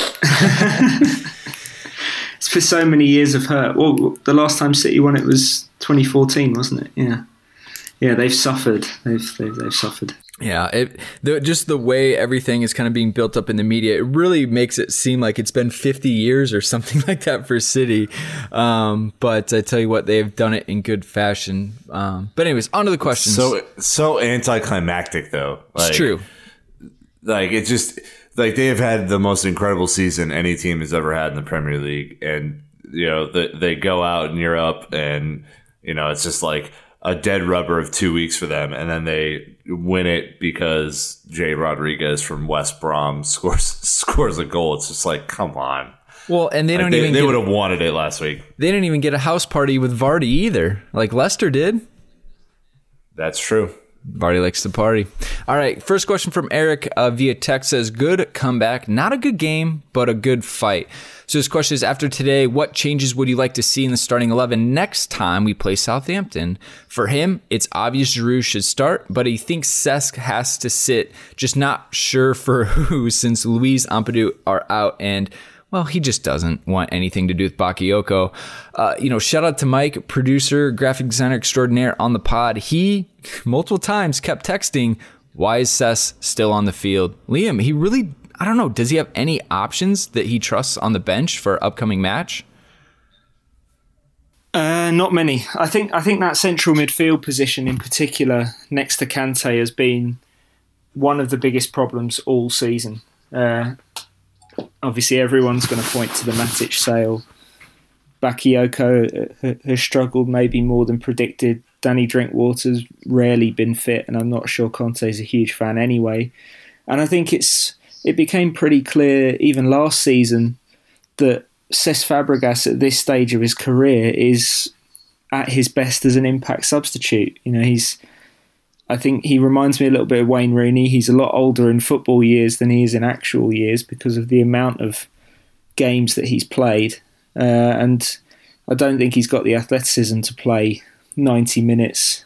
it's for so many years of hurt. Well, the last time City won it was 2014, wasn't it? Yeah, yeah. They've suffered. They've they've, they've suffered. Yeah, it, the, just the way everything is kind of being built up in the media, it really makes it seem like it's been 50 years or something like that for City. Um, but I tell you what, they've done it in good fashion. Um, but anyways, on to the questions. So so anticlimactic though. Like, it's true. Like it's just like they have had the most incredible season any team has ever had in the Premier League, and you know the, they go out in Europe, and you know it's just like a dead rubber of two weeks for them, and then they win it because Jay Rodriguez from West Brom scores scores a goal. It's just like, come on. Well, and they don't they, even. They would have wanted it last week. They didn't even get a house party with Vardy either, like Leicester did. That's true. Vardy likes to party. All right, first question from Eric uh, via text says, "Good comeback, not a good game, but a good fight." So his question is: After today, what changes would you like to see in the starting eleven next time we play Southampton? For him, it's obvious Giroud should start, but he thinks Cesc has to sit. Just not sure for who, since Luiz Ampadu are out and well, he just doesn't want anything to do with Bakayoko. Uh, you know, shout out to Mike, producer, graphic designer extraordinaire on the pod. He multiple times kept texting, why is Cesc still on the field? Liam, he really, I don't know, does he have any options that he trusts on the bench for upcoming match? Uh, not many. I think I think that central midfield position in particular, next to Kante, has been one of the biggest problems all season. Uh, obviously everyone's going to point to the Matic sale. Bakayoko uh, has struggled maybe more than predicted. Danny Drinkwater's rarely been fit, and I'm not sure Conte's a huge fan anyway. And I think it's it became pretty clear even last season that Cesc Fabregas at this stage of his career is at his best as an impact substitute. You know, he's I think he reminds me a little bit of Wayne Rooney. He's a lot older in football years than he is in actual years because of the amount of games that he's played. Uh, and I don't think he's got the athleticism to play 90 minutes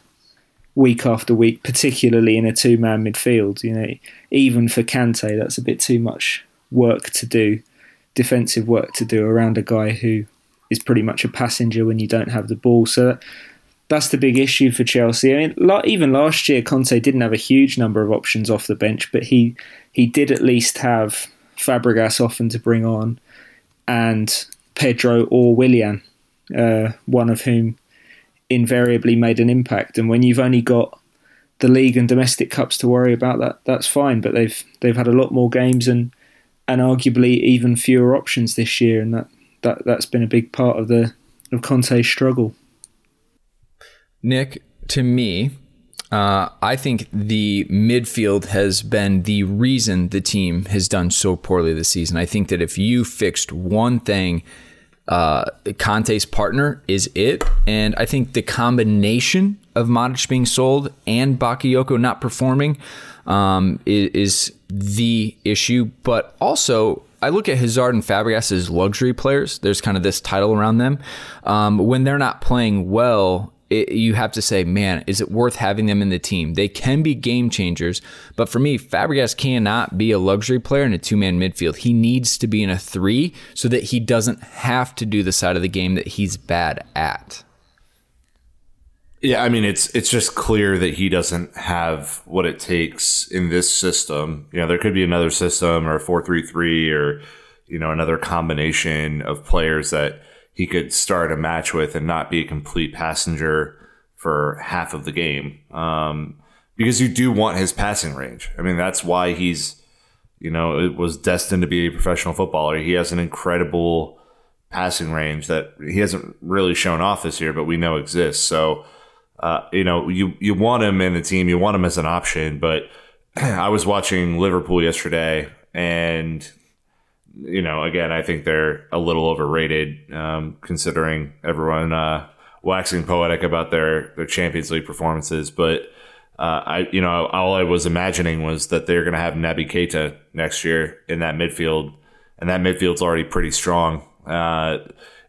week after week, particularly in a two man midfield. You know, even for Kante, that's a bit too much work to do, defensive work to do around a guy who is pretty much a passenger when you don't have the ball. So that's the big issue for Chelsea. I mean, even last year, Conte didn't have a huge number of options off the bench, but he he did at least have Fabregas often to bring on, and Pedro or Willian, uh, one of whom invariably made an impact. And when you've only got the league and domestic cups to worry about, that that's fine. But they've they've had a lot more games and and arguably even fewer options this year, and that, that that's been a big part of the of Conte's struggle. Nick, to me, uh, I think the midfield has been the reason the team has done so poorly this season. I think that if you fixed one thing, uh, Conte's partner is it. And I think the combination of Matic being sold and Bakayoko not performing um, is, is, the issue. But also, I look at Hazard and Fabregas as luxury players. There's kind of this title around them. Um, when they're not playing well, it, you have to say, man, is it worth having them in the team? They can be game changers, but for me, Fabregas cannot be a luxury player in a two man midfield. He needs to be in a three so that he doesn't have to do the side of the game that he's bad at. Yeah, I mean it's it's just clear that he doesn't have what it takes in this system. You know, there could be another system or a four three three or you know another combination of players that he could start a match with and not be a complete passenger for half of the game. Um, because you do want his passing range. I mean, that's why he's you know, it was destined to be a professional footballer. He has an incredible passing range that he hasn't really shown off this year, but we know exists. So, uh, you know, you you want him in the team, you want him as an option. But I was watching Liverpool yesterday, and you know, again, I think they're a little overrated um, considering everyone uh, waxing poetic about their their Champions League performances. But uh, I, you know, all I was imagining was that they're going to have Naby Keita next year in that midfield, and that midfield's already pretty strong. Uh,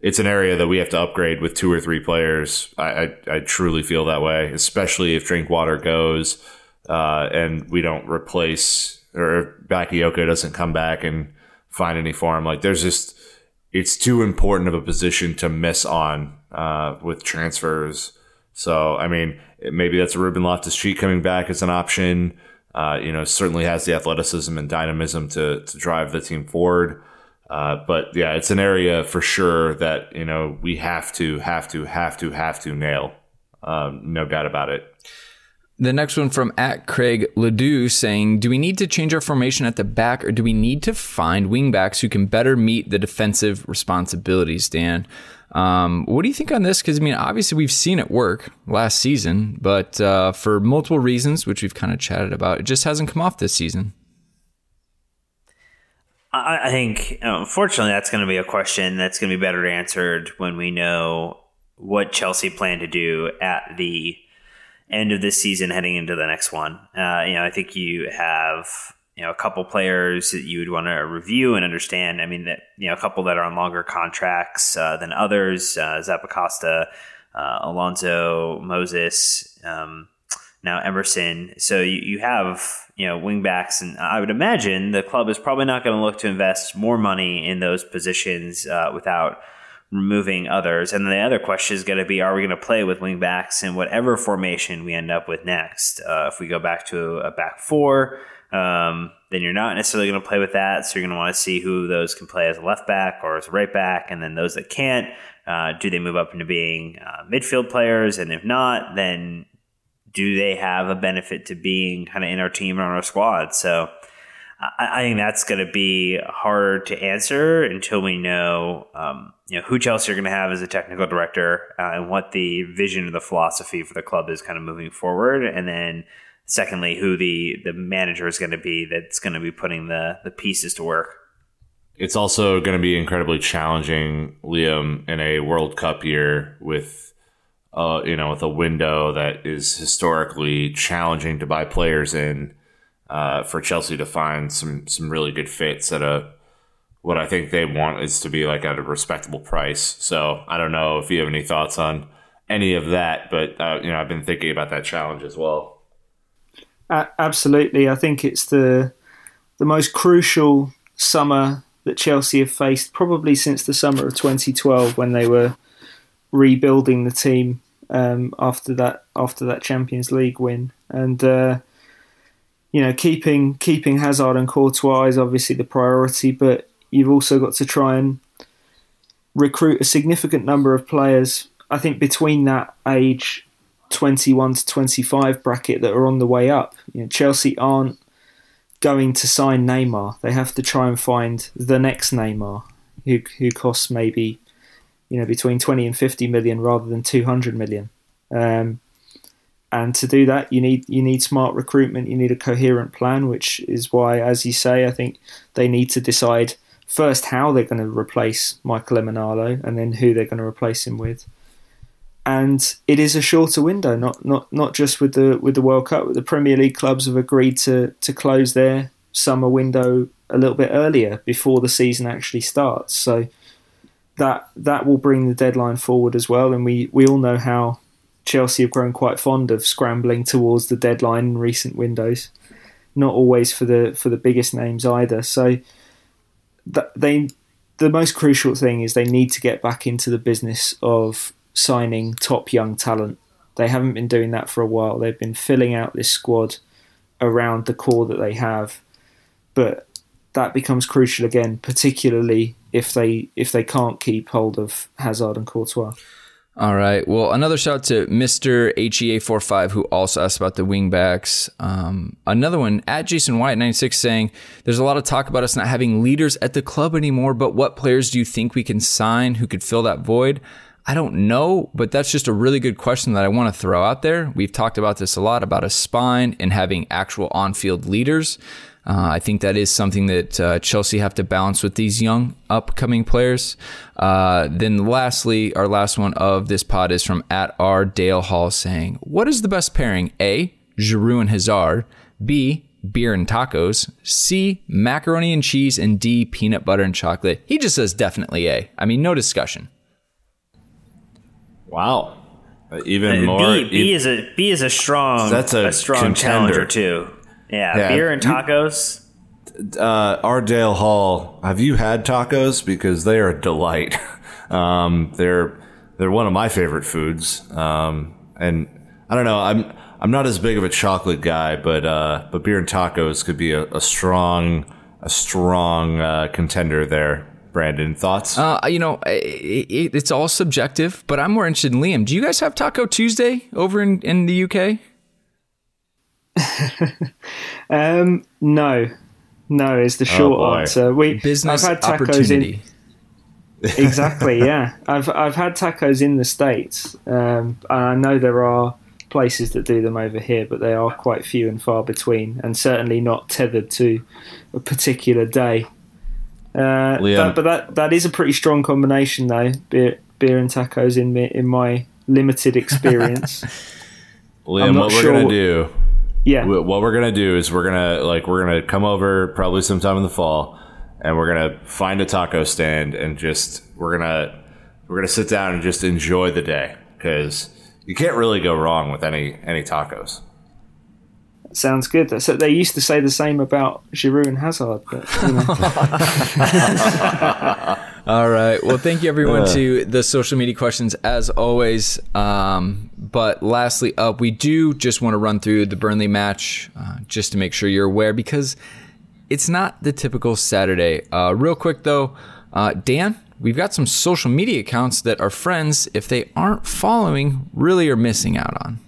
it's an area that we have to upgrade with two or three players. I, I, I truly feel that way, especially if Drinkwater goes uh, and we don't replace or Bakayoko doesn't come back and find any form. Like there's just it's too important of a position to miss on uh, with transfers. So I mean, maybe that's a Ruben Loftus Cheek coming back as an option. Uh, you know, certainly has the athleticism and dynamism to to drive the team forward. Uh, but yeah, it's an area for sure that you know we have to, have to, have to, have to nail. Um, no doubt about it. The next one from at Craig Ledoux saying, "Do we need to change our formation at the back, or do we need to find wingbacks who can better meet the defensive responsibilities?" Dan, um, what do you think on this? Because I mean, obviously we've seen it work last season, but uh, for multiple reasons, which we've kind of chatted about, it just hasn't come off this season. I, I think, unfortunately, that's going to be a question that's going to be better answered when we know what Chelsea plan to do at the end of this season, heading into the next one. Uh, you know, I think you have you know a couple players that you would want to review and understand. I mean, that you know a couple that are on longer contracts uh, than others. Uh, Zappacosta, uh, Alonso, Moses. Um, now Emerson. So you, you have you know wingbacks, and I would imagine the club is probably not going to look to invest more money in those positions uh, without removing others. And then the other question is going to be: Are we going to play with wingbacks in whatever formation we end up with next? Uh, if we go back to a back four. Um, then you're not necessarily going to play with that. So you're going to want to see who those can play as a left back or as a right back, and then those that can't, uh, do they move up into being uh, midfield players? And if not, then do they have a benefit to being kind of in our team or on our squad? So I, I think that's going to be hard to answer until we know, um, you know, who Chelsea are going to have as a technical director uh, and what the vision of the philosophy for the club is kind of moving forward, and then secondly, who the the manager is going to be that's going to be putting the the pieces to work. It's also going to be incredibly challenging, Liam, in a World Cup year with uh, you know, with a window that is historically challenging to buy players in, uh, for Chelsea to find some some really good fits at a what I think they want is to be like at a respectable price. So I don't know if you have any thoughts on any of that, but uh, you know, I've been thinking about that challenge as well. Uh, absolutely, I think it's the the most crucial summer that Chelsea have faced probably since the summer of 2012 when they were rebuilding the team um, after that after that Champions League win, and uh, you know keeping keeping Hazard and Courtois is obviously the priority, but you've also got to try and recruit a significant number of players. I think between that age 21 to 25 bracket that are on the way up. You know, Chelsea aren't going to sign Neymar. They have to try and find the next Neymar, who who costs maybe you know, between 20 and 50 million rather than 200 million. Um, and to do that, you need you need smart recruitment. You need a coherent plan, which is why, as you say, I think they need to decide first how they're going to replace Michael Emenalo, and then who they're going to replace him with. And it is a shorter window, not not not just with the with the World Cup. The Premier League clubs have agreed to to close their summer window a little bit earlier before the season actually starts. So that that will bring the deadline forward as well. And we, we all know how Chelsea have grown quite fond of scrambling towards the deadline in recent windows. Not always for the for the biggest names either. So they the most crucial thing is they need to get back into the business of signing top young talent. They haven't been doing that for a while. They've been filling out this squad around the core that they have. But that becomes crucial again, particularly if they if they can't keep hold of Hazard and Courtois. All right. Well, another shout out to Mr. HEA45 who also asked about the wingbacks. Um, another one at Jason White 96 saying, There's a lot of talk about us not having leaders at the club anymore, but what players do you think we can sign who could fill that void? I don't know, but that's just a really good question that I want to throw out there. We've talked about this a lot about a spine and having actual on field leaders. Uh, I think that is something that uh, Chelsea have to balance with these young upcoming players. Uh, then, lastly, our last one of this pod is from at R Dale Hall saying, "What is the best pairing? A. Giroud and Hazard. B. Beer and tacos. C. Macaroni and cheese. And D. Peanut butter and chocolate." He just says definitely A. I mean, no discussion. Wow. Even Uh, more. B, B e- is a B is a strong That's a strong contender. challenger too. Yeah, Yeah, beer and tacos. uh, Ardale Hall. Have you had tacos? Because they are a delight. um, they're they're one of my favorite foods. Um, and I don't know. I'm I'm not as big of a chocolate guy, but uh, but beer and tacos could be a, a strong a strong uh, contender there. Brandon, thoughts? Uh, you know, it, it, it's all subjective, but I'm more interested in Liam. Do you guys have Taco Tuesday over in, in the UK? Um, no, no is the Oh, short boy. answer. We Business I've had tacos opportunity. in exactly. Yeah, I've I've had tacos in the states. Um, and I know there are places that do them over here, but they are quite few and far between, and certainly not tethered to a particular day. Uh, Liam. that- but that that is a pretty strong combination, though. Beer, beer and tacos in me, in my limited experience. Liam, I'm what not we're gonna what- do yeah, Wh- what we're gonna do is we're gonna like we're gonna come over probably sometime in the fall and we're gonna find a taco stand and just we're gonna we're gonna sit down and just enjoy the day because you can't really go wrong with any any tacos sounds good. So they used to say the same about Giroud and Hazard, but you know. All right. Well, thank you everyone to the social media questions as always. Um, but lastly, up, we do just want to run through the Burnley match uh, just to make sure you're aware because it's not the typical Saturday. Uh, real quick though, uh, Dan, we've got some social media accounts that our friends, if they aren't following, really are missing out on.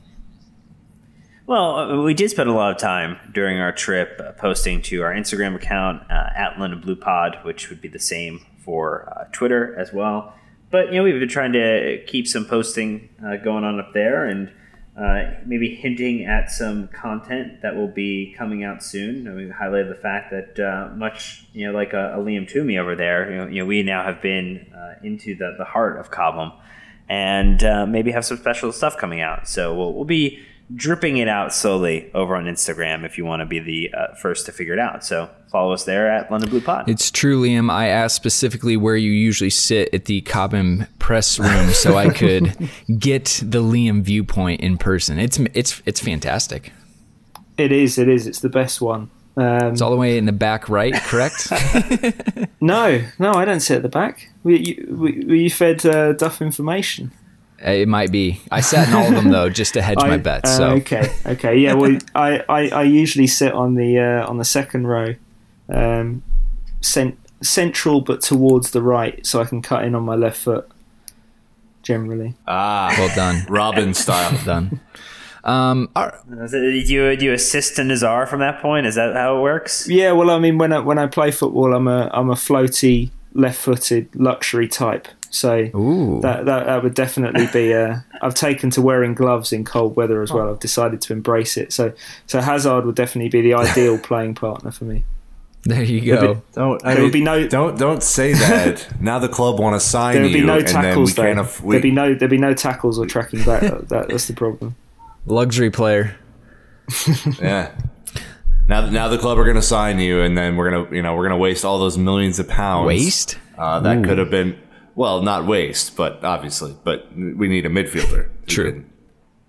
Well, uh, we did spend a lot of time during our trip uh, posting to our Instagram account uh, at London Blue Pod, which would be the same for uh, Twitter as well. But you know, we've been trying to keep some posting uh, going on up there, and uh, maybe hinting at some content that will be coming out soon. I mean, highlighted the fact that uh, much, you know, like a, a Liam Twomey over there, you know, you know, we now have been uh, into the, the heart of Cobham, and uh, maybe have some special stuff coming out. So we'll, we'll be dripping it out slowly over on Instagram if you want to be the uh, first to figure it out. So follow us there at London Blue Pod. It's true, Liam. I asked specifically where you usually sit at the Cobham press room so I could get the Liam viewpoint in person. It's it's it's fantastic. it is, it is. It's the best one. Um, It's all the way in the back right, correct? no, no, I don't sit at the back. Were you, were were you fed uh, Duff information? It might be. I sat in all of them though, just to hedge my I- bets. uh, So okay, okay, yeah. Well, I, I, I usually sit on the uh, on the second row, um, cent- central but towards the right, so I can cut in on my left foot. Generally, ah well done, Robben style done. Um, all right. Is it- Do you, do you assist to Nazar from that point? Is that how it works? yeah. Well, I mean, when I when I play football, I'm a I'm a floaty left-footed luxury type. So Ooh. that, that that would definitely be. Uh, I've taken to wearing gloves in cold weather as well. I've decided to embrace it. So so Hazard would definitely be the ideal playing partner for me. there you go. don't I There would be no- don't don't say that now the club want to sign There would you be no and we tackles though. aff- we, There'd be no there'd be no tackles or tracking back. that, that, that's the problem. Luxury player. Yeah. Now, now the club are going to sign you, and then we're gonna, you know, we're gonna waste all those millions of pounds. Waste? Uh, that could have been, well, not waste, but obviously, but we need a midfielder. who True. can-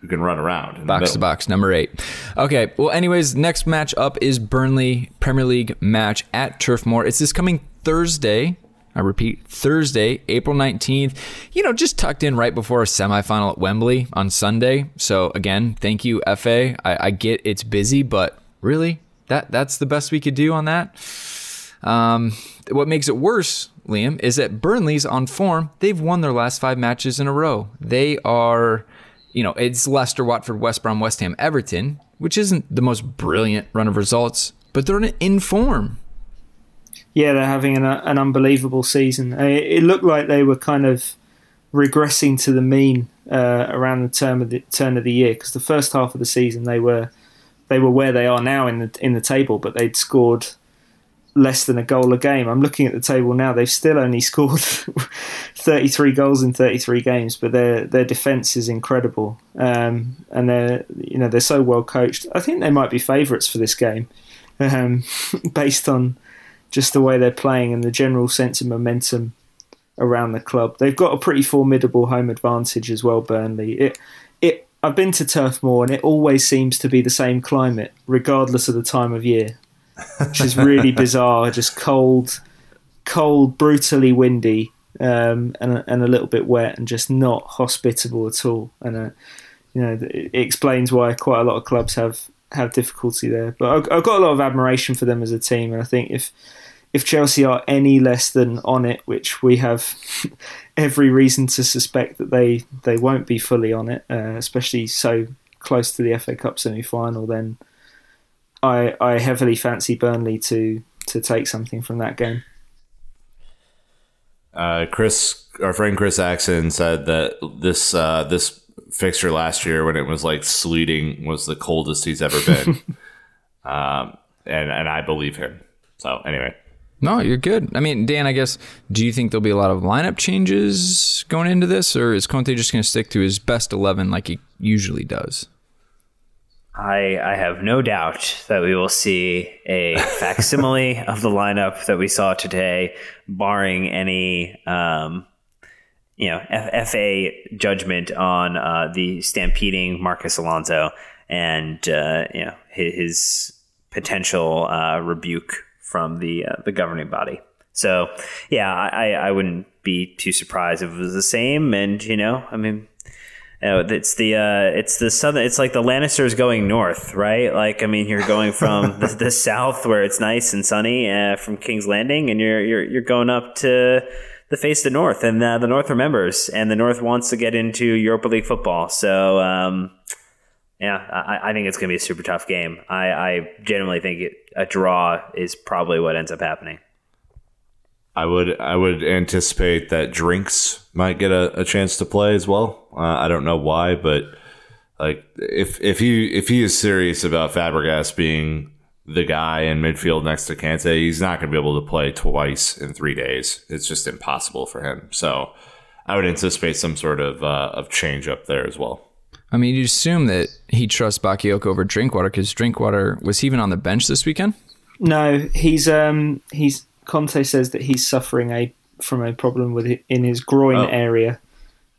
Who can run around in Box to box, number eight. Okay. Well, anyways, next match up is Burnley Premier League match at Turf Moor. It's this coming Thursday. I repeat, Thursday, April 19th. You know, just tucked in right before a semifinal at Wembley on Sunday. So again, thank you, FA. I, I get it's busy, but really, that that's the best we could do on that. Um, what makes it worse, Liam, is that Burnley's on form. They've won their last five matches in a row. They are, you know, it's Leicester, Watford, West Brom, West Ham, Everton, which isn't the most brilliant run of results, but they're in form. Yeah, they're having an, an unbelievable season. It looked like they were kind of regressing to the mean uh, around the turn of the turn of the year because the first half of the season they were they were where they are now in the in the table, but they'd scored less than a goal a game. I'm looking at the table now; they've still only scored 33 goals in 33 games, but their their defense is incredible, um, and they're you know they're so well coached. I think they might be favourites for this game, um, based on just the way they're playing and the general sense of momentum around the club. They've got a pretty formidable home advantage as well. Burnley. It it I've been to Turf Moor and it always seems to be the same climate, regardless of the time of year, which is really bizarre. Just cold, cold, brutally windy, um, and, and a little bit wet, and just not hospitable at all. And uh, you know, it explains why quite a lot of clubs have have difficulty there. But I've, I've got a lot of admiration for them as a team, and I think if if Chelsea are any less than on it, which we have every reason to suspect that they, they won't be fully on it, uh, especially so close to the FA Cup semi final, then I I heavily fancy Burnley to to take something from that game. Uh, Chris, our friend Chris Axon said that this uh, this fixture last year when it was like sleeting was the coldest he's ever been, um, and and I believe him. So anyway, no, you're good. I mean, Dan, I guess, do you think there'll be a lot of lineup changes going into this, or is Conte just going to stick to his best 11 like he usually does? I, I have no doubt that we will see a facsimile of the lineup that we saw today, barring any, um, you know, F- FA judgment on uh, the stampeding Marcos Alonso and uh, you know his, his potential uh, rebuke from the uh, the governing body. So yeah, I, I wouldn't be too surprised if it was the same. And you know, I mean, you it's the uh, it's the southern. It's like the Lannisters going north, right? Like I mean, you're going from the, the, south where it's nice and sunny uh, from King's Landing, and you're you're you're going up to the face the north, and uh, the north remembers, and the north wants to get into Europa League football. So. Um, yeah, I, I, think it's going to be a super tough game. I, I genuinely think it, a draw is probably what ends up happening. I would I would anticipate that Drinks might get a, a chance to play as well. Uh, I don't know why, but like if if he if he is serious about Fabregas being the guy in midfield next to Kante, he's not going to be able to play twice in three days. It's just impossible for him. So I would anticipate some sort of uh, of change up there as well. I mean, you assume that he trusts Bakayoko over Drinkwater because Drinkwater was he even on the bench this weekend? No, he's um he's Conte says that he's suffering a from a problem with it in his groin oh. area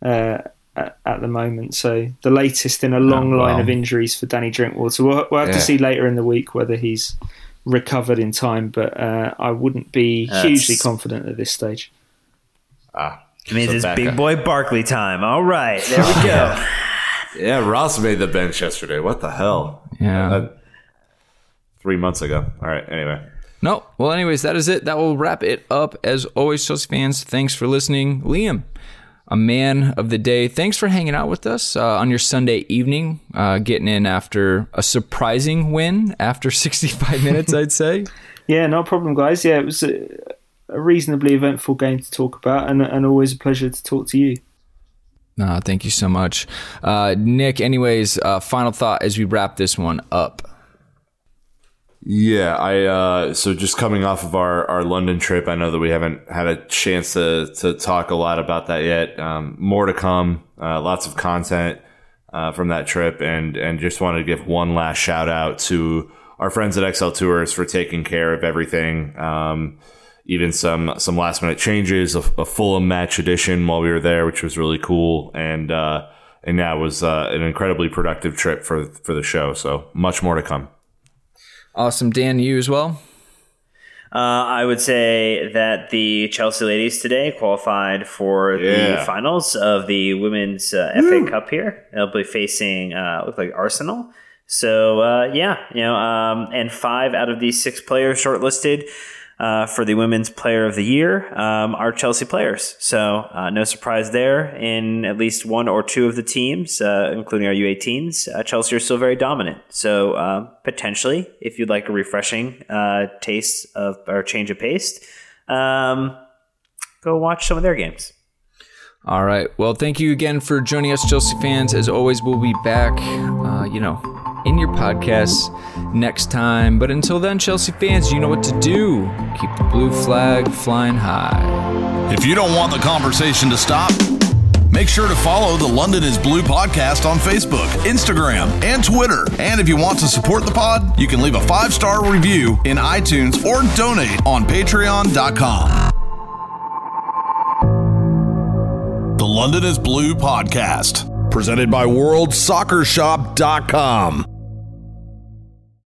uh, at, at, the moment. So the latest in a long oh, wow. line of injuries for Danny Drinkwater. We'll, we'll have yeah. to see later in the week whether he's recovered in time, but uh, I wouldn't be That's... hugely confident at this stage. Ah, I mean, so it's big boy Barkley time. All right, there we go. Yeah, Ross made the bench yesterday. What the hell? Yeah. Uh, three months ago. All right. Anyway. No. Well, anyways, that is it. That will wrap it up. As always, Chelsea fans, thanks for listening. Liam, a man of the day, thanks for hanging out with us uh, on your Sunday evening, uh, getting in after a surprising win after 65 minutes, I'd say. Yeah, no problem, guys. Yeah, it was a, a reasonably eventful game to talk about, and, and always a pleasure to talk to you. Uh, thank you so much. Uh, Nick, anyways, uh, final thought as we wrap this one up. Yeah, I uh, so just coming off of our, our London trip, I know that we haven't had a chance to to talk a lot about that yet. Um, more to come, uh, lots of content uh, from that trip, and and just wanted to give one last shout out to our friends at XL Tours for taking care of everything. Um, even some some last minute changes, a, a Fulham match edition while we were there, which was really cool, and uh, and it was uh, an incredibly productive trip for for the show. So much more to come. Awesome, Dan. You as well. Uh, I would say that the Chelsea ladies today qualified for yeah. the finals of the women's uh, FA Cup. Here, they'll be facing uh, look like Arsenal. So uh, yeah, you know, um, and five out of these six players shortlisted uh, for the Women's Player of the Year um, are Chelsea players. So uh, no surprise there in at least one or two of the teams, uh, including our U18s. Uh, Chelsea are still very dominant. So uh, potentially, if you'd like a refreshing uh, taste of or change of pace, um, go watch some of their games. All right. Well, thank you again for joining us, Chelsea fans. As always, we'll be back, you know, in your podcasts next time. But until then, Chelsea fans, you know what to do. Keep the blue flag flying high. If you don't want the conversation to stop, make sure to follow the London is Blue podcast on Facebook, Instagram, and Twitter. And if you want to support the pod, you can leave a five star review in iTunes or donate on patreon.com. The London is Blue podcast, presented by WorldSoccerShop.com.